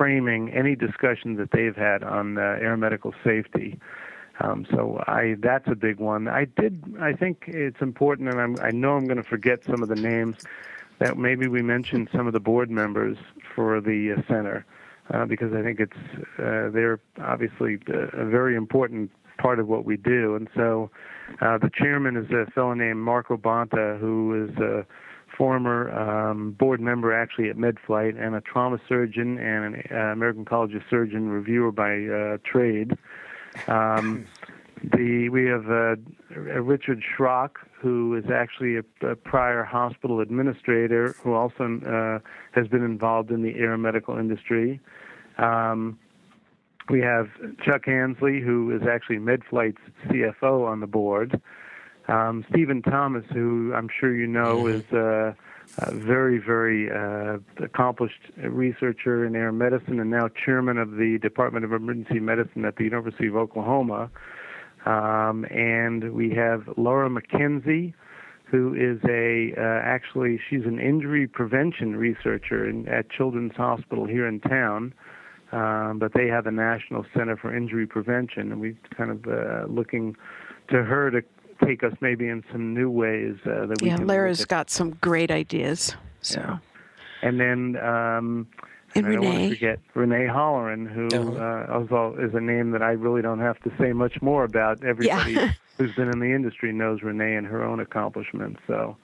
framing any discussion that they've had on uh, air medical safety. Um, so I that's a big one. I did. I think it's important, and I'm, I know I'm going to forget some of the names. That maybe we mentioned some of the board members for the uh, center, uh, because I think it's uh, they're obviously a very important part of what we do. And so uh, the chairman is a fellow named Marco Bonta, who is former um, board member actually at MedFlight and a trauma surgeon and an uh, American College of Surgeon reviewer by uh, trade. Um, [LAUGHS] the we have uh, Richard Schrock, who is actually a, a, prior hospital administrator, who also uh, has been involved in the air medical industry. Um, we have Chuck Ansley, who is actually MedFlight's CFO on the board. Um, Stephen Thomas, who I'm sure you know, mm-hmm. is uh, a very, very uh, accomplished researcher in air medicine and now chairman of the Department of Emergency Medicine at the University of Oklahoma. Um, and we have Lara McKenzie, who is a uh, actually she's an injury prevention researcher in, at Children's Hospital here in town. Um, but they have a National Center for Injury Prevention, and we're kind of uh, looking to her to take us maybe in some new ways uh, that we yeah, can. Yeah, Lara's got some great ideas. So. Yeah. And then. Um, and, and Renee. I don't want to forget Renee Holleran, who uh, is a name that I really don't have to say much more about. Everybody yeah. [LAUGHS] who's been in the industry knows Renee and her own accomplishments. So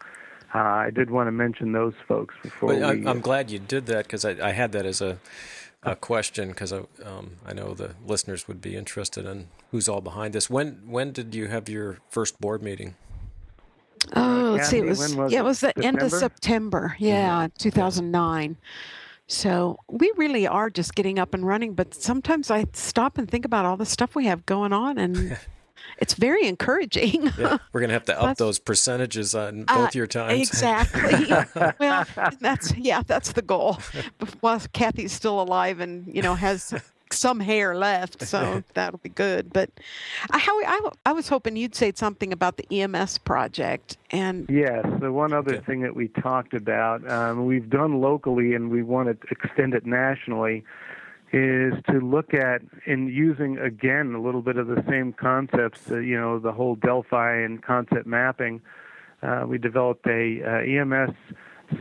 uh, I did want to mention those folks before. Well, we, I'm glad you did that because I, I, had that as a a question because I, um, I know the listeners would be interested in who's all behind this. When when did you have your first board meeting? Oh, let's see. It was, was yeah, it was the September? end of September. Yeah, mm-hmm. 2009. So we really are just getting up and running. But sometimes I stop and think about all the stuff we have going on and. [LAUGHS] it's very encouraging. yeah, we're [LAUGHS] going to have to up those percentages on uh, both uh, your times. Exactly. [LAUGHS] well, that's yeah, that's the goal. While Kathy's still alive and you know has some hair left, so [LAUGHS] that'll be good. But I, how I, I was hoping you'd say something about the EMS project. And yes, the one other okay. thing that we talked about, um, we've done locally, and we want to extend it nationally, is to look at in using again a little bit of the same concepts. Uh, you know, the whole Delphi and concept mapping. Uh, we developed a uh, EMS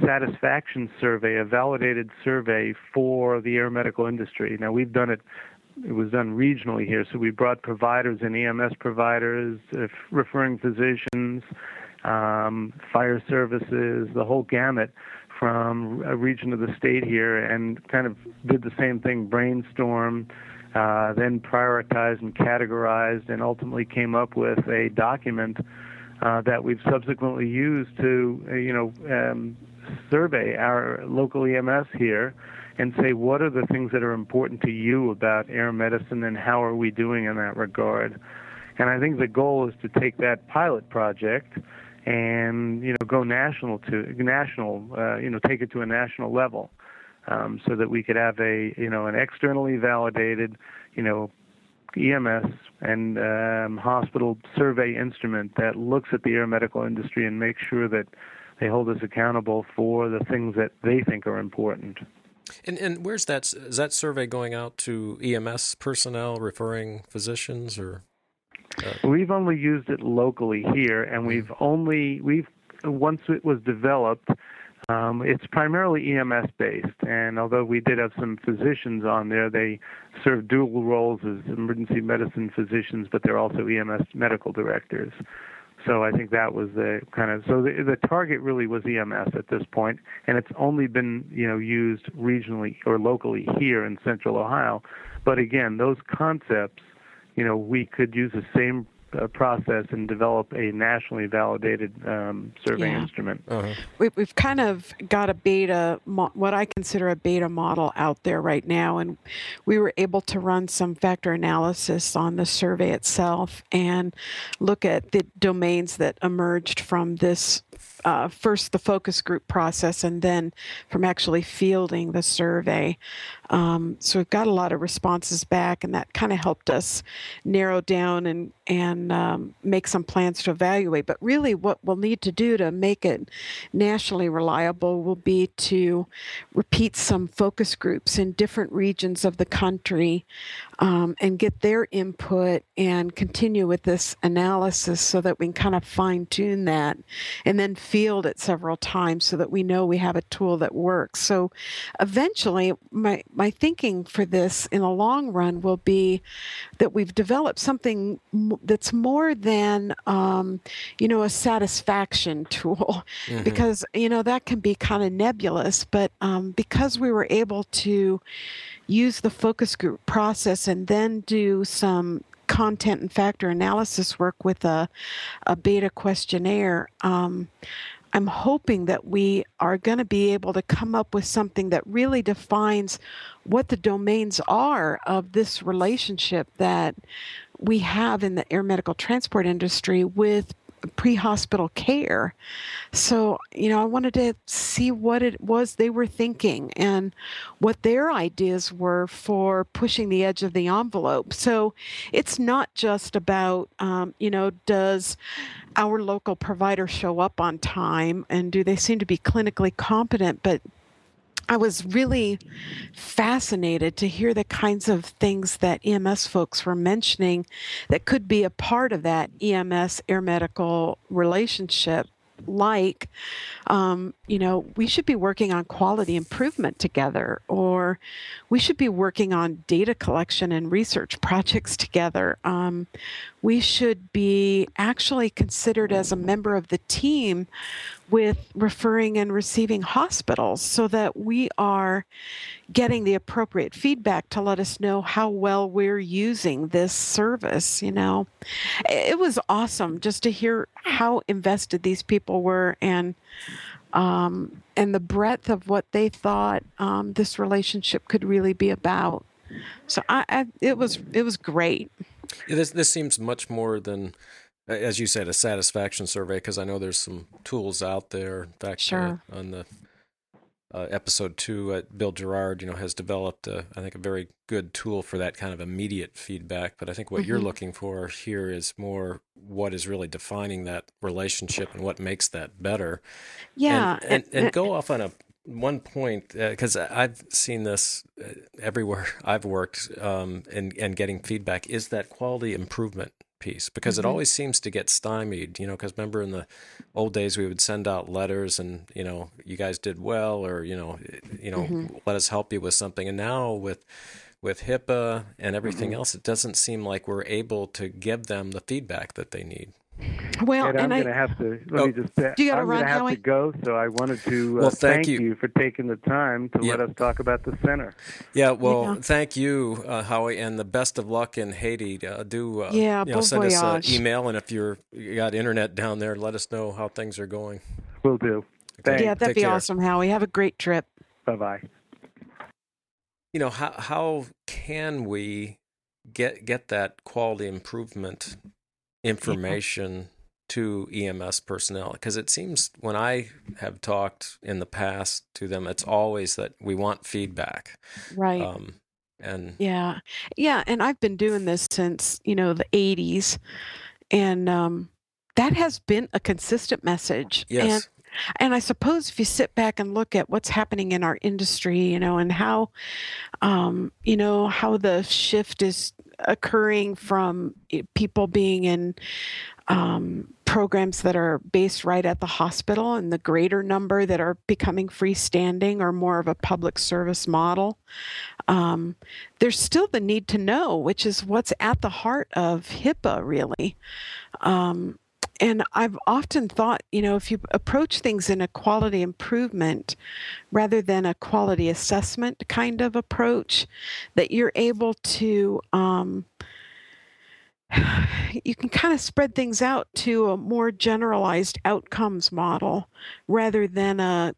satisfaction survey, a validated survey for the air medical industry. Now we've done it. It was done regionally here, so we brought providers and EMS providers, uh, referring physicians, um, fire services, the whole gamut from a region of the state here, and kind of did the same thing, brainstorm. Uh, then prioritized and categorized, and ultimately came up with a document uh, that we've subsequently used to, uh, you know, um, survey our local EMS here and say what are the things that are important to you about air medicine and how are we doing in that regard. And I think the goal is to take that pilot project and you know go national to national uh, you know take it to a national level um, so that we could have a you know an externally validated you know EMS and um, hospital survey instrument that looks at the air medical industry and makes sure that they hold us accountable for the things that they think are important. And and where's that is that survey going out to EMS personnel, referring physicians, or? Uh... We've only used it locally here, and hmm. we've only we've once it was developed. Um, it's primarily EMS based, and although we did have some physicians on there, they serve dual roles as emergency medicine physicians, but they're also EMS medical directors. So I think that was the kind of so the, the target really was EMS at this point, and it's only been you know used regionally or locally here in Central Ohio. But again, those concepts, you know, we could use the same uh, process and develop a nationally validated um, survey yeah. instrument. Uh-huh. We, have kind of got a beta, what I consider a beta model out there right now, and we were able to run some factor analysis on the survey itself and look at the domains that emerged from this uh, first the focus group process and then from actually fielding the survey. Um, so we've got a lot of responses back, and that kind of helped us narrow down and and um, make some plans to evaluate. But really, what we'll need to do to make it nationally reliable will be to repeat some focus groups in different regions of the country um, and get their input and continue with this analysis so that we can kind of fine tune that and then field it several times so that we know we have a tool that works. So eventually, my, my thinking for this in the long run will be that we've developed something that's more than, um, you know, a satisfaction [LAUGHS] tool mm-hmm. because, you know, that can be kind of nebulous. But um, because we were able to use the focus group process and then do some content and factor analysis work with a, a beta questionnaire. Um, I'm hoping that we are going to be able to come up with something that really defines what the domains are of this relationship that we have in the air medical transport industry with pre hospital care. So, you know, I wanted to see what it was they were thinking and what their ideas were for pushing the edge of the envelope. So it's not just about, um, you know, does our local provider show up on time and do they seem to be clinically competent, but I was really fascinated to hear the kinds of things that EMS folks were mentioning that could be a part of that EMS air medical relationship. Like um, you know we should be working on quality improvement together or we should be working on data collection and research projects together. Um, we should be actually considered as a member of the team with referring and receiving hospitals so that we are getting the appropriate feedback to let us know how well we're using this service you know it was awesome just to hear how invested these people were and um, and the breadth of what they thought um, this relationship could really be about. So I, I, it was it was great. This this seems much more than, as you said, a satisfaction survey because I know there's some tools out there. In fact, uh, Sure. uh, on the uh, episode two, uh, Bill Gerard, you know, has developed, a, I think, a very good tool for that kind of immediate feedback. But I think what you're Mhm. looking for here is more what is really defining that relationship and what makes that better. Yeah, and, and, and go off on a one point because I've seen this uh, everywhere [LAUGHS] I've worked um, and and getting feedback is that quality improvement piece because Mhm. it always seems to get stymied. You know, because remember in the old days we would send out letters and you know you guys did well or you know you know Mhm. let us help you with something and now with with HIPAA and everything Mm-hmm. else, it doesn't seem like we're able to give them the feedback that they need. Well, Ed, I'm and I going to have to let Oh. me just. say- Do you gotta I'm run, gonna have Howie? to go, so I wanted to uh, Well, thank thank you. for taking the time to Yeah. let us talk about the center. Yeah, well, Yeah. thank you, uh, Howie, and the best of luck in Haiti. Uh, do uh, Yeah, you know, bon send us an email, and if you're you got internet down there, let us know how things are going. We'll do. Thanks. yeah, that'd Take be care. awesome, Howie. Have a great trip. Bye bye. You know how how can we get get that quality improvement information to EMS personnel? Because it seems when I have talked in the past to them, it's always that we want feedback. Right. Um, and Yeah. Yeah. And I've been doing this since, you know, the 80s. And um, that has been a consistent message. And, yes, and I suppose if you sit back and look at what's happening in our industry, you know, and how, um, you know, how the shift is occurring from eh, people being in um, programs that are based right at the hospital and the greater number that are becoming freestanding or more of a public service model. Um, there's still the need to know, which is what's at the heart of HIPAA, really. Um, and I've often thought, you know, if you approach things in a quality improvement rather than a quality assessment kind of approach, that you're able to, um, [SIGHS] you can kind of spread things out to a more generalized outcomes model rather than a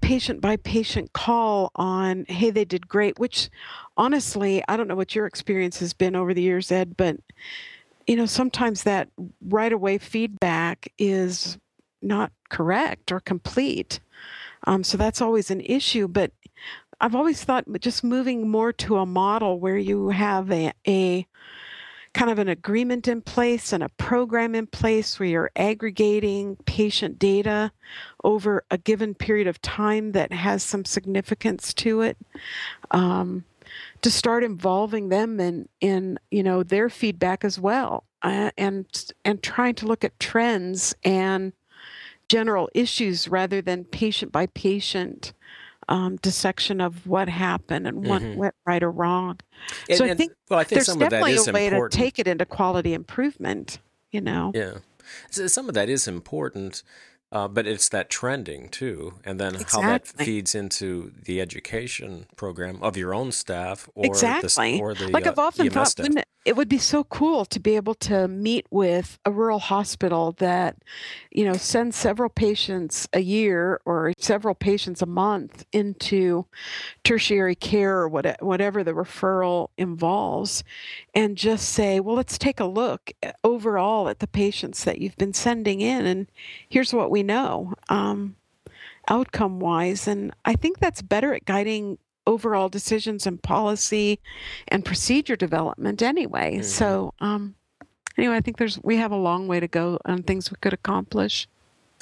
patient by patient call on, hey, they did great, which honestly, I don't know what your experience has been over the years, Ed, but you know, sometimes that right away feedback is not correct or complete. Um, so that's always an issue. But I've always thought just moving more to a model where you have a, a kind of an agreement in place and a program in place where you're aggregating patient data over a given period of time that has some significance to it. Um, to start involving them in in you know their feedback as well uh, and and trying to look at trends and general issues rather than patient by patient um, dissection of what happened and what Mhm. went right or wrong. And- so I and- think well, I think There's some of that definitely a way important. to take it into quality improvement. You know. Yeah. So some of that is important, uh, but it's that trending too, and then how that feeds into the education program of your own staff or Exactly. the, or the like uh, I've often EMS thought, it, it would be so cool to be able to meet with a rural hospital that, you know, sends several patients a year or several patients a month into tertiary care or what, whatever the referral involves, and just say, well, let's take a look overall at the patients that you've been sending in, and here's what we know. Um, outcome wise and i think that's better at guiding overall decisions and policy and procedure development anyway Mhm. so um anyway i think there's we have a long way to go on things we could accomplish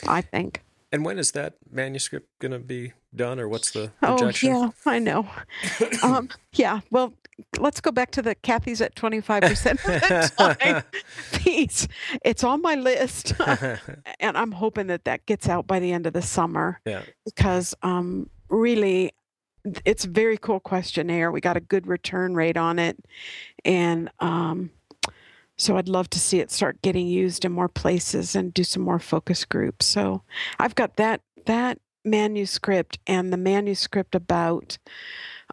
i think And when is that manuscript going to be done, or what's the oh yeah i know [COUGHS] um yeah well let's go back to the kathy's at 25% of the time piece it's on my list [LAUGHS] and i'm hoping that that gets out by the end of the summer yeah. because um, really it's a very cool questionnaire. We got a good return rate on it. And um, so I'd love to see it start getting used in more places and do some more focus groups. So I've got that that manuscript and the manuscript about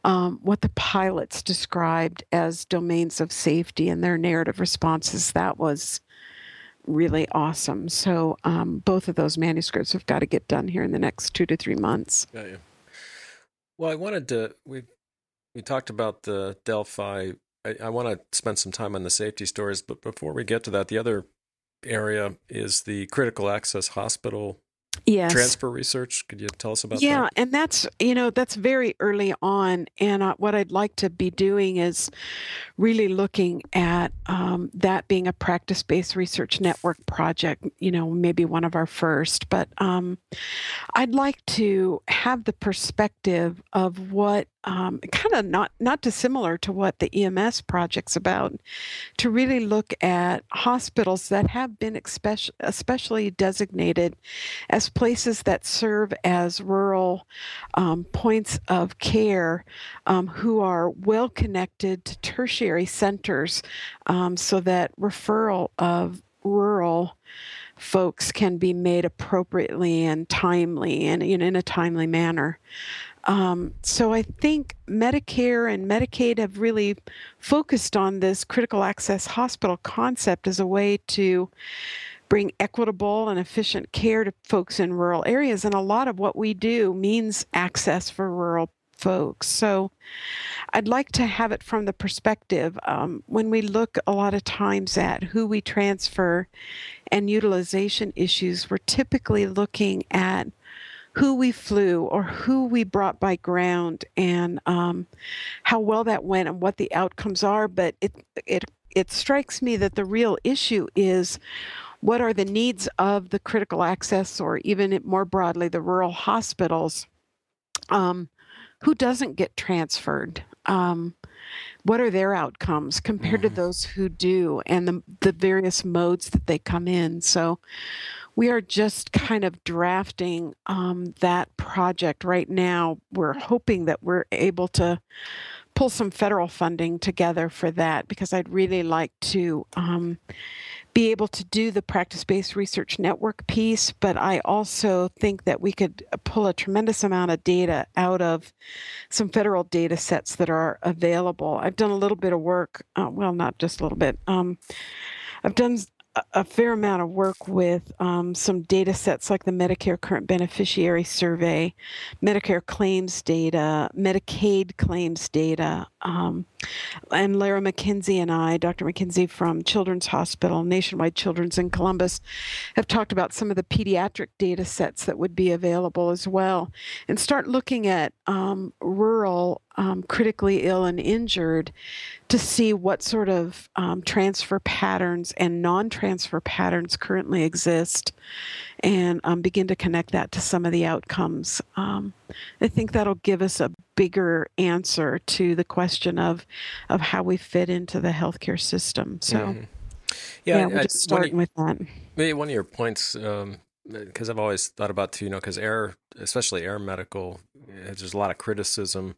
um, what the pilots described as domains of safety and their narrative responses. That was really awesome. So um, both of those manuscripts have got to get done here in the next two to three months. Got you. Well, I wanted to we we talked about the Delphi. I, I want to spend some time on the safety stories, but before we get to that, the other area is the critical access hospital yes. transfer research. Could you tell us about yeah, that? Yeah, and that's you know that's very early on, and uh, what I'd like to be doing is really looking at um, that being a practice-based research network project. You know, maybe one of our first, but um, I'd like to have the perspective of what um, kind of not not dissimilar to what the EMS project's about, to really look at hospitals that have been especially, especially designated as places that serve as rural um, points of care, um, who are well connected to tertiary centers, um, so that referral of rural folks can be made appropriately and timely and in, in a timely manner. Um, so I think Medicare and Medicaid have really focused on this critical access hospital concept as a way to bring equitable and efficient care to folks in rural areas. And a lot of what we do means access for rural folks. So I'd like to have it from the perspective um, when we look a lot of times at who we transfer and utilization issues, we're typically looking at who we flew or who we brought by ground and um, how well that went and what the outcomes are. But it it it strikes me that the real issue is what are the needs of the critical access or even more broadly the rural hospitals um, who doesn't get transferred um, what are their outcomes compared mm-hmm. to those who do and the, the various modes that they come in so we are just kind of drafting um, that project right now. We're hoping that we're able to pull some federal funding together for that because I'd really like to um, be able to do the practice based research network piece, but I also think that we could pull a tremendous amount of data out of some federal data sets that are available. I've done a little bit of work, uh, well, not just a little bit. Um, I've done a fair amount of work with um, some data sets like the Medicare Current Beneficiary Survey, Medicare claims data, Medicaid claims data. Um, and Lara McKenzie and I, Dr. McKenzie from Children's Hospital, Nationwide Children's in Columbus, have talked about some of the pediatric data sets that would be available as well and start looking at um, rural um, critically ill and injured to see what sort of um, transfer patterns and non transfer patterns currently exist and um, begin to connect that to some of the outcomes. Um, I think that'll give us a bigger answer to the question of, of how we fit into the healthcare system. So, mm-hmm. yeah, yeah, we're just starting with that. One of your points because I've always thought about too, you know because air, especially air medical, there's a lot of criticism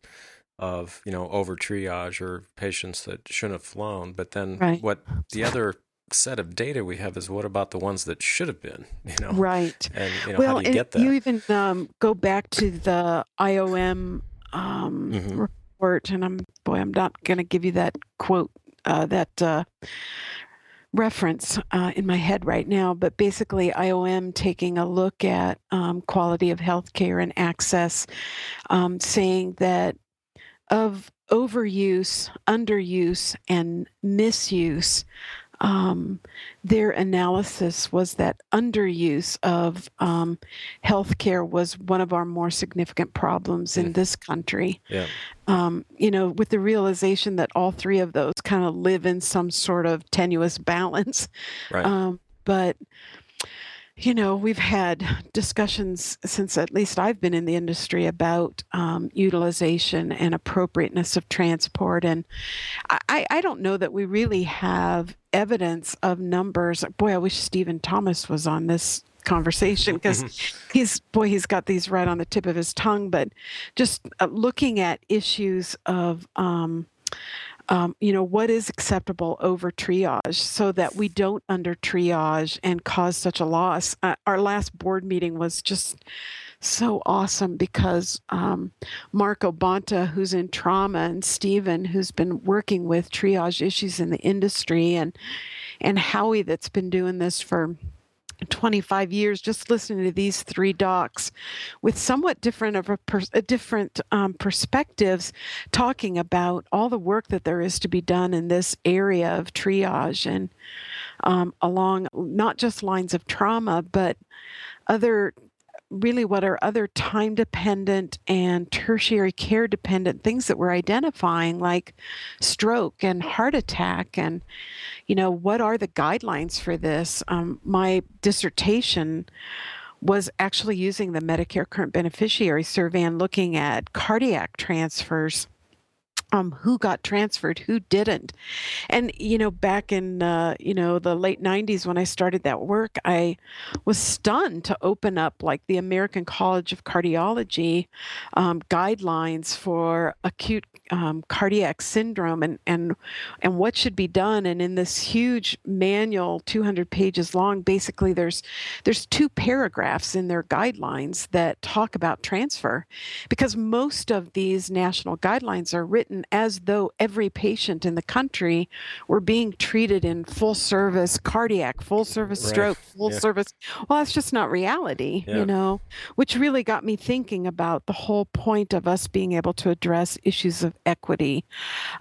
of you know over triage or patients that shouldn't have flown. But then right. what the other set of data we have is what about the ones that should have been [LAUGHS] you know? Right. And you know well, how do you get that you even um, go back to the iom um, mm-hmm. report and i'm boy i'm not going to give you that quote uh, that uh, reference uh, in my head right now, but basically, IOM taking a look at um, quality of healthcare and access, um, saying that of overuse, underuse, and misuse, um, their analysis was that underuse of um, healthcare was one of our more significant problems in this country. Yeah. Um, you know, with the realization that all three of those kind of live in some sort of tenuous [LAUGHS] balance. Right. Um, but you know, we've had discussions since at least I've been in the industry about um, utilization and appropriateness of transport. And I, I don't know that we really have evidence of numbers. Boy, I wish Stephen Thomas was on this conversation [LAUGHS] because he's boy he's got these right on the tip of his tongue but just uh, looking at issues of um, um, you know, what is acceptable over triage so that we don't under triage and cause such a loss. Uh, our last board meeting was just so awesome because um, Marco who's in trauma, and Stephen, who's been working with triage issues in the industry, and and Howie, that's been doing this for 25 years just listening to these three docs with somewhat different of a, a different um, perspectives talking about all the work that there is to be done in this area of triage and um, along not just lines of trauma but other really what are other time dependent and tertiary care dependent things that we're identifying like stroke and heart attack and you know what are the guidelines for this? Um, my dissertation was actually using the medicare current beneficiary survey and looking at cardiac transfers um, who got transferred, who didn't. And, you know, back in, uh, you know, the late 90s when I started that work, I was stunned to open up like the American College of Cardiology um, guidelines for acute um, cardiac syndrome and, and, and what should be done. And in this huge manual, 200 pages long, basically there's, there's two paragraphs in their guidelines that talk about transfer because most of these national guidelines are written as though every patient in the country were being treated in full service cardiac, full service right. stroke, full yeah. service. Well, that's just not reality, yeah. you know, which really got me thinking about the whole point of us being able to address issues of equity,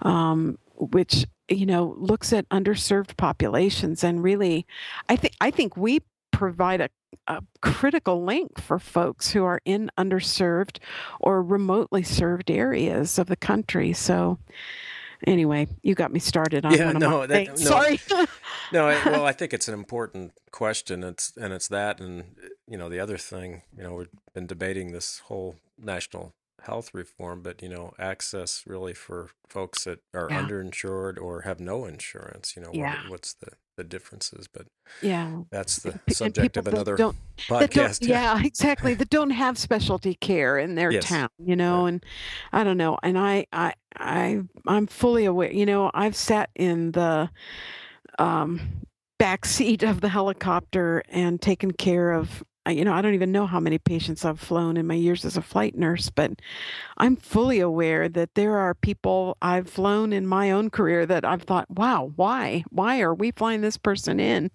um, which you know looks at underserved populations and really i think i think we provide a, a, critical link for folks who are in underserved or remotely served areas of the country. So, anyway, you got me started on yeah, no, that, no, Sorry. [LAUGHS] no, I, [LAUGHS] well, I think it's an important question. It's and it's that, and you know, the other thing. You know, we've been debating this whole national health reform, but you know, access really for folks that are yeah. underinsured or have no insurance. You know, yeah. what, what's the the differences, but yeah, that's the subject of another podcast. Yeah. yeah. exactly. That don't have specialty care in their yes. town, you know, right. and I don't know. And I, I, I, I'm fully aware. You know, I've sat in the um, back seat of the helicopter and taken care of you know, I don't even know how many patients I've flown in my years as a flight nurse, but I'm fully aware that there are people I've flown in my own career that I've thought, wow, why? Why are we flying this person in?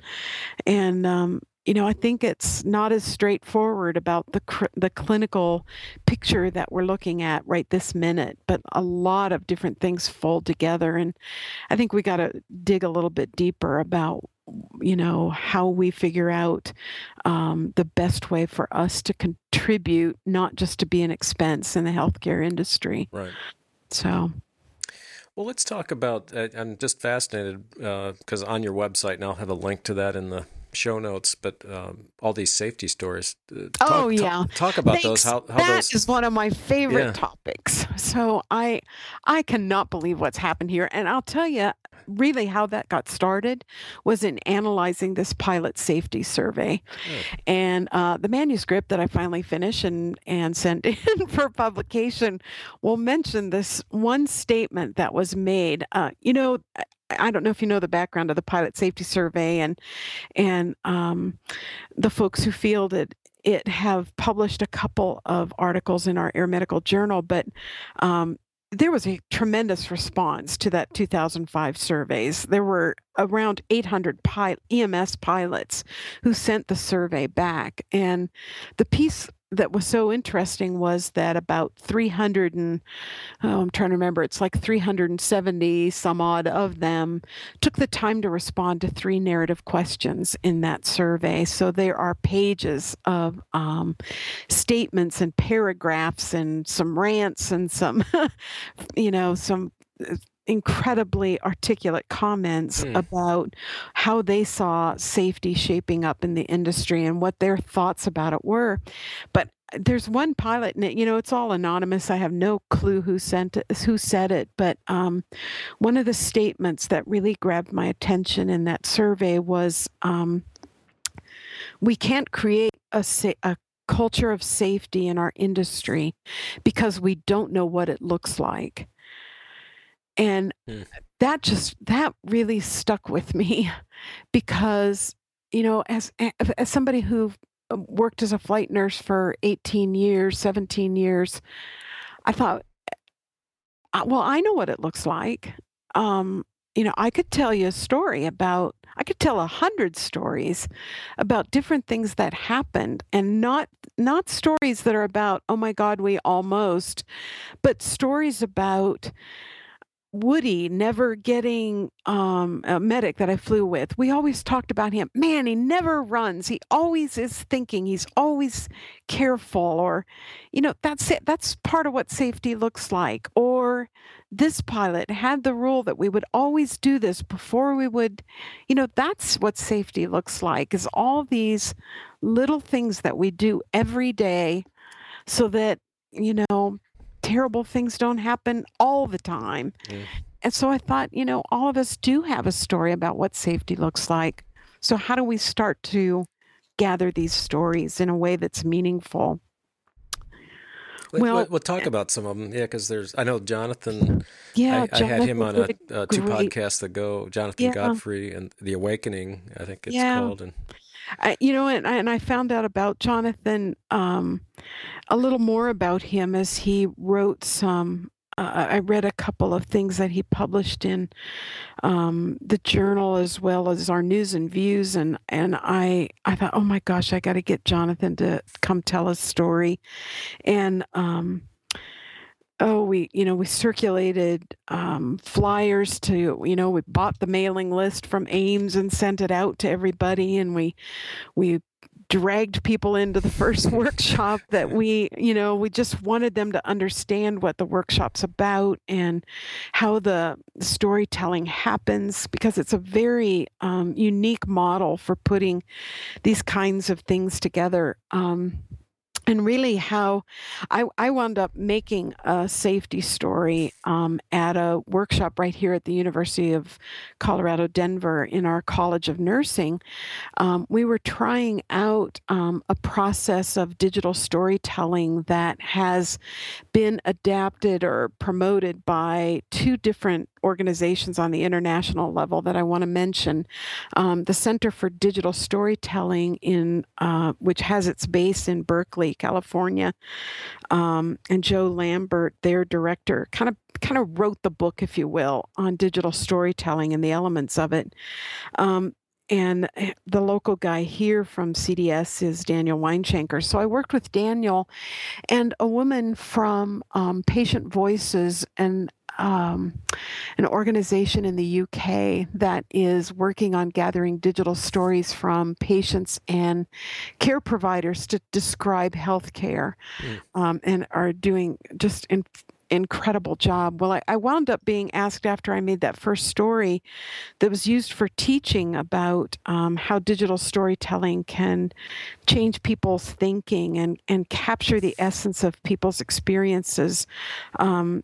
And, um, you know, I think it's not as straightforward about the cr- the clinical picture that we're looking at right this minute, but a lot of different things fold together, and I think we got to dig a little bit deeper about you know how we figure out um, the best way for us to contribute not just to be an expense in the healthcare industry right so well let's talk about uh, i'm just fascinated because uh, on your website and i'll have a link to that in the show notes, but um, all these safety stories. Uh, talk, oh yeah, talk, talk about Thanks. those. How, how that those... is one of my favorite yeah. topics. So I I cannot believe what's happened here, and I'll tell you really how that got started was in analyzing this pilot safety survey, oh. and uh, the manuscript that I finally finished and and sent [LAUGHS] in for publication will mention this one statement that was made. Uh, you know, I don't know if you know the background of the pilot safety survey and and um, the folks who fielded it have published a couple of articles in our air medical journal, but um, there was a tremendous response to that 2005 surveys. There were around 800 EMS pilots who sent the survey back, and the piece that was so interesting was that about 300 and oh, I'm trying to remember it's like 370 some odd of them took the time to respond to three narrative questions in that survey. So there are pages of um, statements and paragraphs and some rants and some [LAUGHS] you know some uh, incredibly articulate comments mm. about how they saw safety shaping up in the industry and what their thoughts about it were. But there's one pilot, and it, you know, it's all anonymous. I have no clue who sent it, who said it, but um, one of the statements that really grabbed my attention in that survey was, um, "We can't create a, a culture of safety in our industry because we don't know what it looks like." And mm. that just that really stuck with me [LAUGHS] because you know as as somebody who um, worked as a flight nurse for 18 years 17 years i thought uh, well i know what it looks like um, you know i could tell you a story about I could tell a hundred stories about different things that happened and not not stories that are about, oh my God, we almost, but stories about Woody never getting um, a medic that I flew with. We always talked about him. Man, he never runs. He always is thinking. He's always careful, or, you know, that's it. That's part of what safety looks like. Or this pilot had the rule that we would always do this before we would, you know, that's what safety looks like. Is all these little things that we do every day, so that you know terrible things don't happen all the time. Mm. And so I thought, you know, all of us do have a story about what safety looks like. So how do we start to gather these stories in a way that's meaningful? Well, we'll, talk about some of them. Yeah, because there's, I know Jonathan. Yeah, I, I had him on a, uh, two podcasts ago. Jonathan yeah. Godfrey and The Awakening, I think it's yeah. called. And I, you know, and, and I found out about Jonathan um, a little more about him as he wrote some. Uh, I read a couple of things that he published in um, the journal as well as our news and views, and and I I thought, oh my gosh, I got to get Jonathan to come tell his story, and um, oh we you know we circulated um, flyers to you know we bought the mailing list from AAMS and sent it out to everybody and we we dragged people into the first [LAUGHS] workshop that [LAUGHS] we you know we just wanted them to understand what the workshop's about and how the storytelling happens because it's a very um, unique model for putting these kinds of things together um, and really how I, I wound up making a safety story um, at a workshop right here at the University of Colorado Denver in our College of Nursing. Um, we were trying out um, a process of digital storytelling that has been adapted or promoted by two different organizations on the international level that I want to mention. Um, the Center for Digital Storytelling, in uh, which has its base in Berkeley, California, um, and Joe Lambert, their director, kind of kind of wrote the book, if you will, on digital storytelling and the elements of it. Um, and eh, the local guy here from CDS is Daniel Weinshenker. So I worked with Daniel and a woman from um, Patient Voices and um, an organization in the UK that is working on gathering digital stories from patients and care providers to describe healthcare, mm. um, and are doing just in, incredible job. Well, I, I, wound up being asked after I made that first story that was used for teaching about um, how digital storytelling can change people's thinking and, and capture the essence of people's experiences um,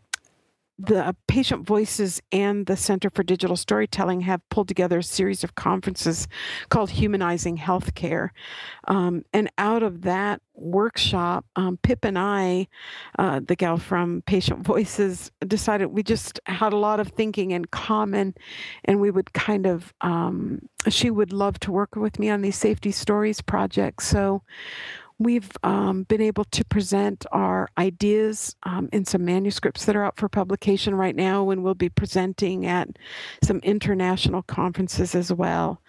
the Patient Voices and the Center for Digital Storytelling have pulled together a series of conferences called Humanizing Healthcare. Um, and out of that workshop, um, Pip and I, uh, the gal from Patient Voices, decided we just had a lot of thinking in common, and we would kind of, um, she would love to work with me on these safety stories projects. So We've um, been able to present our ideas um, in some manuscripts that are out for publication right now, and we'll be presenting at some international conferences as well.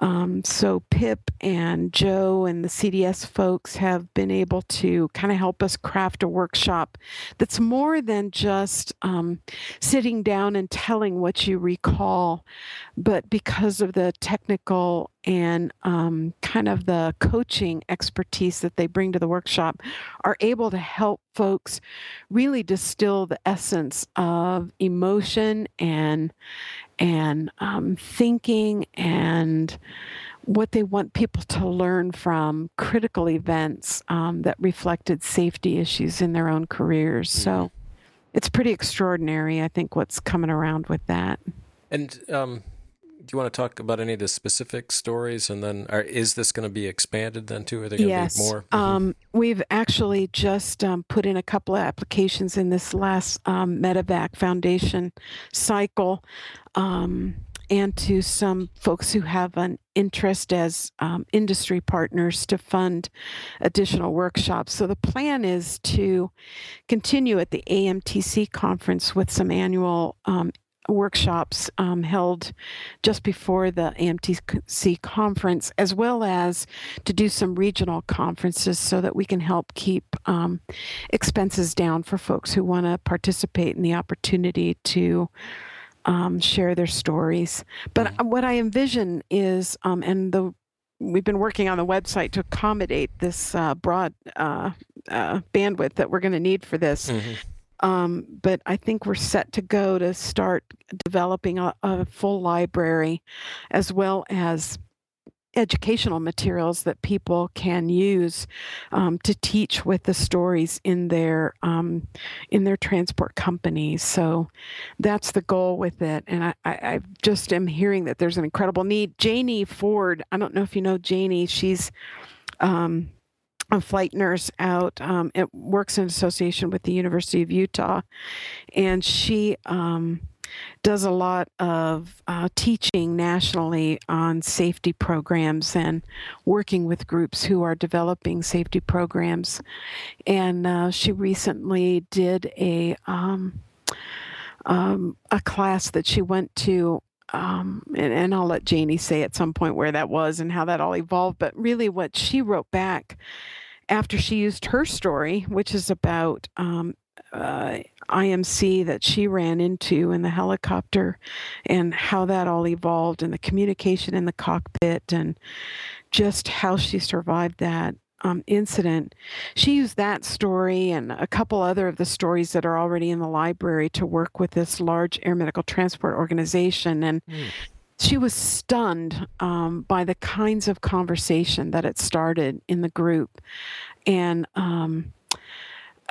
Um, so Pip and Joe and the CDS folks have been able to kind of help us craft a workshop that's more than just um, sitting down and telling what you recall, but because of the technical and um, kind of the coaching expertise that they bring to the workshop, are able to help folks really distill the essence of emotion and and um, thinking and what they want people to learn from critical events um, that reflected safety issues in their own careers. Mm-hmm. So it's pretty extraordinary, I think, what's coming around with that. And um, you want to talk about any of the specific stories, and then are, is this going to be expanded then too? Are there going yes. to be more? Mm-hmm. Um, we've actually just um, put in a couple of applications in this last um, Medevac Foundation cycle. Um, and to some folks who have an interest as um, industry partners to fund additional workshops. So the plan is to continue at the AMTC conference with some annual um, workshops um, held just before the AMTC conference, as well as to do some regional conferences so that we can help keep um, expenses down for folks who want to participate in the opportunity to. Um, share their stories. But mm-hmm. what I envision is, um, and the we've been working on the website to accommodate this uh, broad uh, uh, bandwidth that we're going to need for this. Mm-hmm. Um, but I think we're set to go to start developing a, a full library as well as educational materials that people can use um, to teach with the stories in their um, in their transport companies. So that's the goal with it. And I, I, I, just am hearing that there's an incredible need. Janie Ford, I don't know if you know Janie. She's um, a flight nurse out. Um, it works in association with the University of Utah, and she um, does a lot of uh, teaching nationally on safety programs and working with groups who are developing safety programs. And uh, she recently did a um, um a class that she went to um, and, and, I'll let Janie say at some point where that was and how that all evolved. But really, what she wrote back after she used her story, which is about um, uh, IMC that she ran into in the helicopter and how that all evolved and the communication in the cockpit and just how she survived that um, incident. She used that story and a couple other of the stories that are already in the library to work with this large air medical transport organization. And mm. she was stunned um, by the kinds of conversation that it started in the group. And um,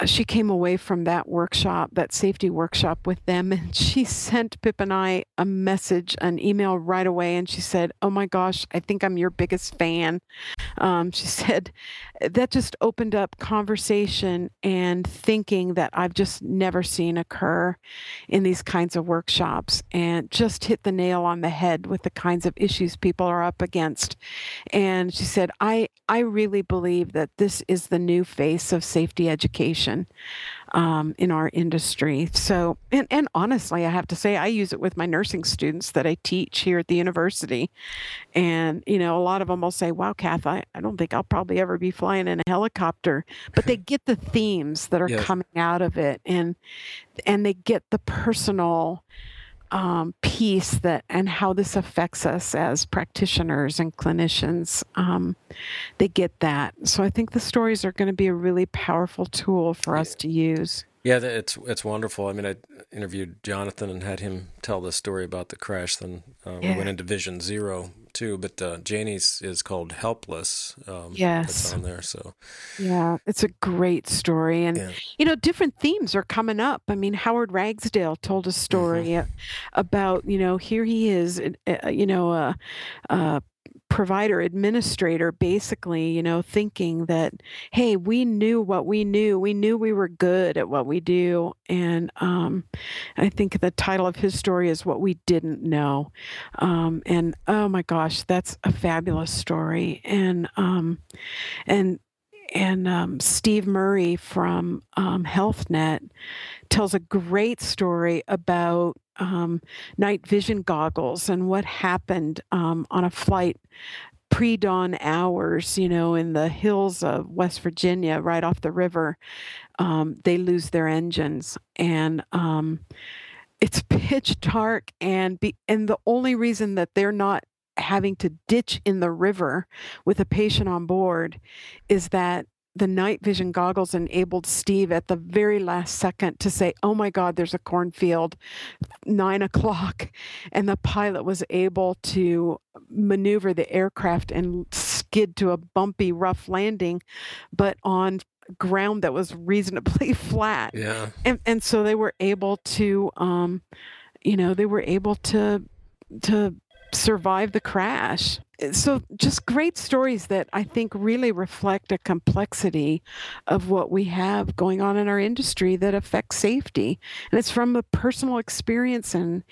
she came away from that workshop, that safety workshop with them, and [LAUGHS] she sent Pip and I a message, an email right away. And she said, Oh my gosh, I think I'm your biggest fan. Um, she [LAUGHS] said, That just opened up conversation and thinking that I've just never seen occur in these kinds of workshops and just hit the nail on the head with the kinds of issues people are up against. And she said, I, I really believe that this is the new face of safety education um, in our industry. So, and, and honestly, I have to say, I use it with my nursing students that I teach here at the university. And, you know, a lot of them will say, wow, Kath, I, I don't think I'll probably ever be flying in a helicopter. But they get the themes that are [LAUGHS] coming out of it and and they get the personal um, piece that and how this affects us as practitioners and clinicians. Um, they get that. So I think the stories are going to be a really powerful tool for us to use. Yeah, it's it's wonderful. I mean, I interviewed Jonathan and had him tell the story about the crash. Then uh, yeah. we went into Vision Zero too. But uh, Janie's is called Helpless. Um, yes, on there. So yeah, it's a great story, and yeah. you know, different themes are coming up. I mean, Howard Ragsdale told a story mm-hmm. about you know here he is, uh, you know, a, a provider administrator basically you know thinking that hey we knew what we knew. We knew we were good at what we do. And um, i think the title of his story is what we didn't know. Um, and oh my gosh that's a fabulous story. And um, and and um, Steve Murray from um, HealthNet tells a great story about um, night vision goggles and what happened um, on a flight pre dawn hours, you know, in the hills of West Virginia, right off the river. Um, they lose their engines. And um, it's pitch dark. And, be, and the only reason that they're not having to ditch in the river with a patient on board is that the night vision goggles enabled Steve at the very last second to say, Oh my God, there's a cornfield, nine o'clock. And the pilot was able to maneuver the aircraft and skid to a bumpy, rough landing, but on ground that was reasonably [LAUGHS] flat. Yeah. And, and so they were able to, um, you know, they were able to, to survive the crash. So, just great stories that I think really reflect a complexity of what we have going on in our industry that affects safety, and it's from a personal experience and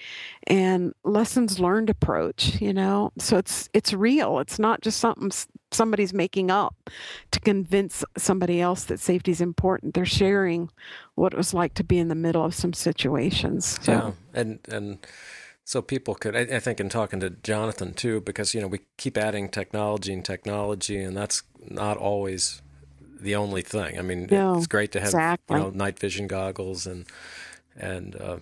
and lessons learned approach. You know, so it's it's real. It's not just something somebody's making up to convince somebody else that safety is important. They're sharing what it was like to be in the middle of some situations. So. Yeah, and and so people could, I, I, think, in talking to Jonathan too, because you know we keep adding technology and technology, and that's not always the only thing. I mean, no, it's great to have exactly. you know night vision goggles and and uh,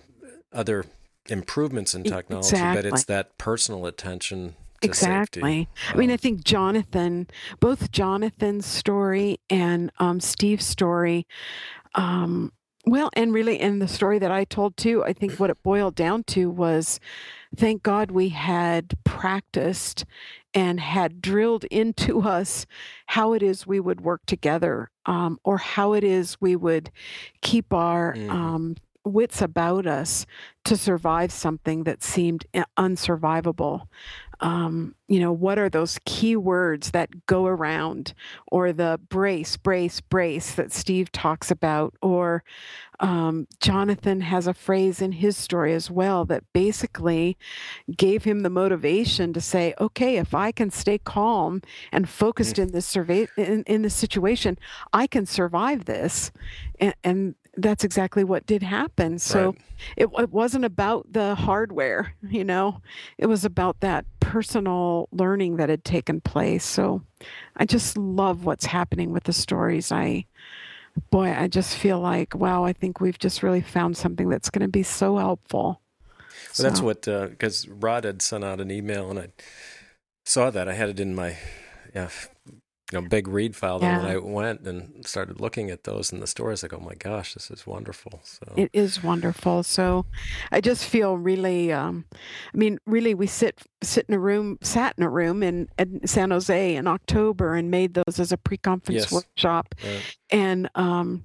other improvements in technology, exactly. but it's that personal attention. exactly. I mean, I think Jonathan, both Jonathan's story and um, Steve's story, um, well, and really, in the story that I told too, I think what it boiled down to was thank God we had practiced and had drilled into [LAUGHS] us how it is we would work together um, or how it is we would keep our mm. um, wits about us to survive something that seemed uh, unsurvivable um, you know, what are those key words that go around, or the brace, brace, brace that Steve talks about, or um, Jonathan has a phrase in his story as well that basically gave him the motivation to say, okay, if I can stay calm and focused mm. in this survey in, in this situation, I can survive this. And, and that's exactly what did happen. So right. it, it wasn't about the hardware, you know, it was about that personal learning that had taken place. So I just love what's happening with the stories. I, boy, I just feel like, wow, I think we've just really found something that's going to be so helpful. Well, so. that's what, because uh, Rod had sent out an email and I saw that. I had it in my yeah, you know, big read file. Yeah. And I went and started looking at those in the stores, like, oh my gosh, this is wonderful. So it is wonderful. So I just feel really, um, I mean, really, we sit sit in a room, sat in a room in, in San Jose in October and made those as a pre-conference yes. workshop, right. and um,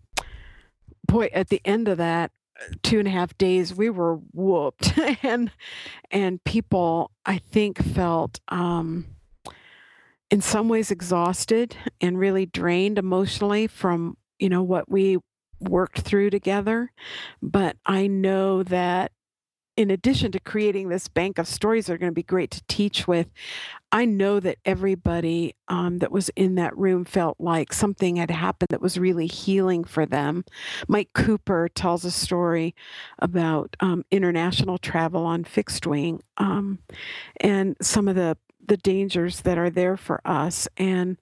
boy, at the end of that, two and a half days we were whooped [LAUGHS] and and people i think felt um in some ways exhausted and really drained emotionally from you know what we worked through together. But i know that in addition to creating this bank of stories that are going to be great to teach with i know that everybody um, that was in that room felt like something had happened that was really healing for them. Mike cooper tells a story about um, international travel on fixed wing um, and some of the the dangers that are there for us and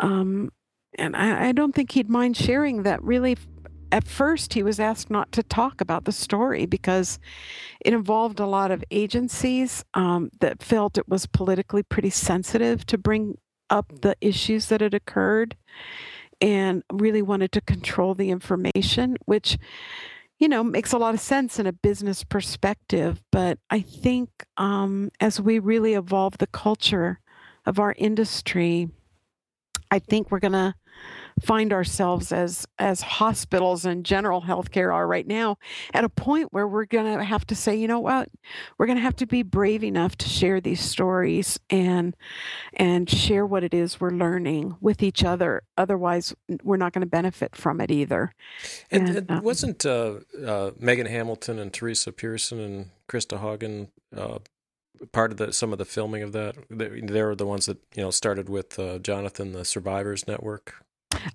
um and I, I don't think he'd mind sharing that really at first he was asked not to talk about the story because it involved a lot of agencies um, that felt it was politically pretty sensitive to bring up the issues that had occurred and really wanted to control the information which you know, makes a lot of sense in a business perspective. But I think um, as we really evolve the culture of our industry, I think we're going to find ourselves as as hospitals and general healthcare are right now at a point where we're going to have to say you know what? We're going to have to be brave enough to share these stories and and share what it is we're learning with each other. Otherwise we're not going to benefit from it either. And, and um, wasn't uh, uh, megan hamilton and teresa pearson and krista hagen uh, part of the some of the filming of that they, they were the ones that you know started with uh, jonathan the survivors network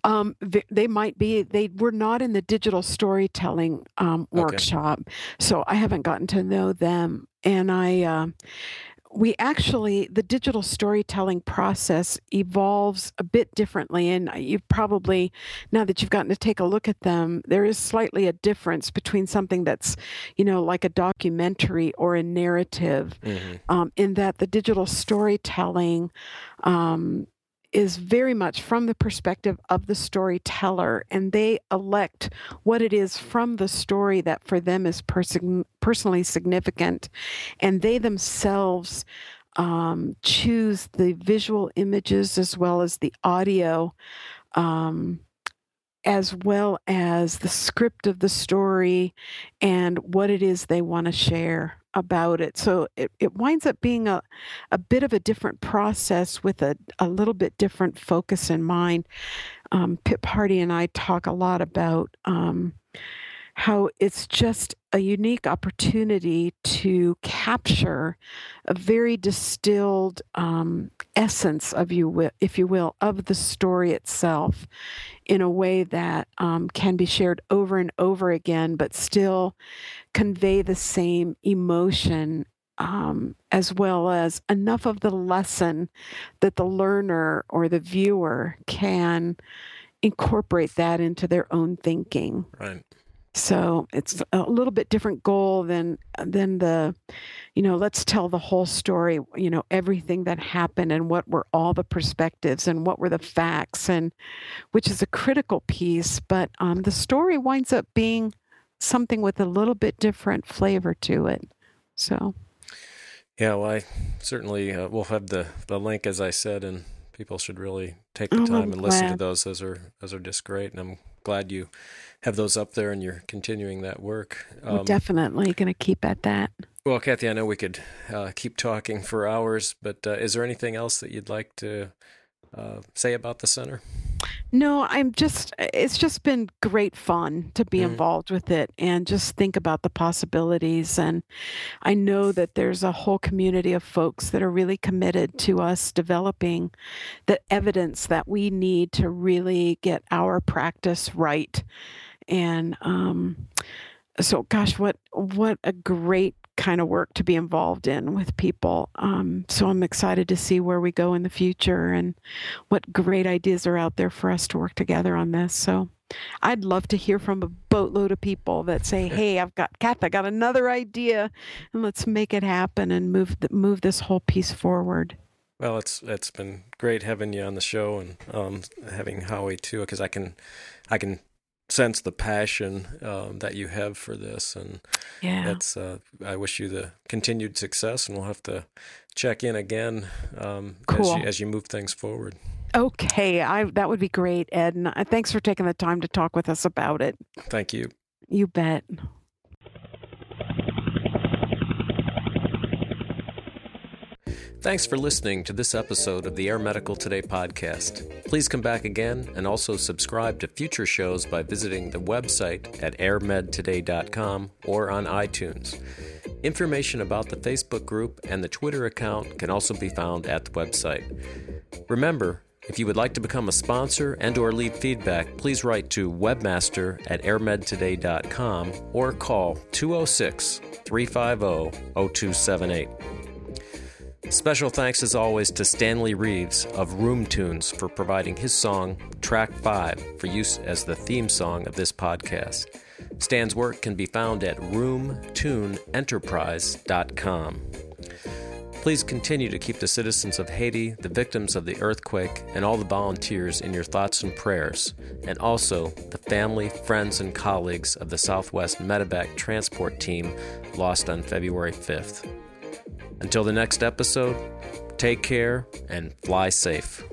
um, they, they, might be. They were not in the digital storytelling um, workshop, okay. so I haven't gotten to know them. And I, uh, we actually, the digital storytelling process evolves a bit differently. And you've probably, now that you've gotten to take a look at them, there is slightly a difference between something that's, you know, like a documentary or a narrative, mm-hmm. um, in that the digital storytelling um, is very much from the perspective of the storyteller, and they elect what it is from the story that for them is person- personally significant, and they themselves um, choose the visual images as well as the audio. Um, as well as the script of the story and what it is they want to share. About it. So it, it winds up being a, a bit of a different process with a, a little bit different focus in mind. Um, Pip Hardy and I talk a lot about um, how it's just a unique opportunity to capture a very distilled um, essence of you, if you will, of the story itself, in a way that um, can be shared over and over again, but still convey the same emotion. Um, as well as enough of the lesson that the learner or the viewer can incorporate that into their own thinking. Right. So it's a little bit different goal than than the, you know, let's tell the whole story. You know, everything that happened and what were all the perspectives and what were the facts and, which is a critical piece. But um, the story winds up being something with a little bit different flavor to it. So. Yeah, well, I certainly uh, will have the the link as I said, and people should really take the oh, time and listen to those. Those are those are just great, and I'm glad you have those up there and you're continuing that work. Um, We're definitely going to keep at that. Well, Kathy, I know we could uh, keep talking for hours, but uh, is there anything else that you'd like to uh, say about the center? No, I'm just, it's just been great fun to be mm-hmm. involved with it and just think about the possibilities. And I know that there's a whole community of folks that are really committed to us developing the evidence that we need to really get our practice right. And um, so, gosh, what what a great kind of work to be involved in with people. Um, so I'm excited to see where we go in the future and what great ideas are out there for us to work together on this. So I'd love to hear from a boatload of people that say, [LAUGHS] "Hey, I've got Kath, I got another idea, and let's make it happen and move move this whole piece forward." Well, it's it's been great having you on the show and um, having Howie too, because I can I can sense the passion um, that you have for this, and yeah, that's. Uh, I wish you the continued success, and we'll have to check in again um, cool. as, you, as you move things forward. Okay, I that would be great, Ed. And uh, thanks for taking the time to talk with us about it. Thank you. You bet. Thanks for listening to this episode of the Air Medical Today podcast. Please come back again and also subscribe to future shows by visiting the website at airmedtoday.com or on iTunes. Information about the Facebook group and the Twitter account can also be found at the website. Remember, if you would like to become a sponsor and or leave feedback, please write to webmaster at airmedtoday.com or call 206 350 0278. Special thanks as always to Stanley Reeves of Room Tunes for providing his song, Track 5, for use as the theme song of this podcast. Stan's work can be found at roomtuneenterprise.com. Please continue to keep the citizens of Haiti, the victims of the earthquake, and all the volunteers in your thoughts and prayers, and also the family, friends, and colleagues of the Southwest Medevac transport team lost on February 5th. Until the next episode, take care and fly safe.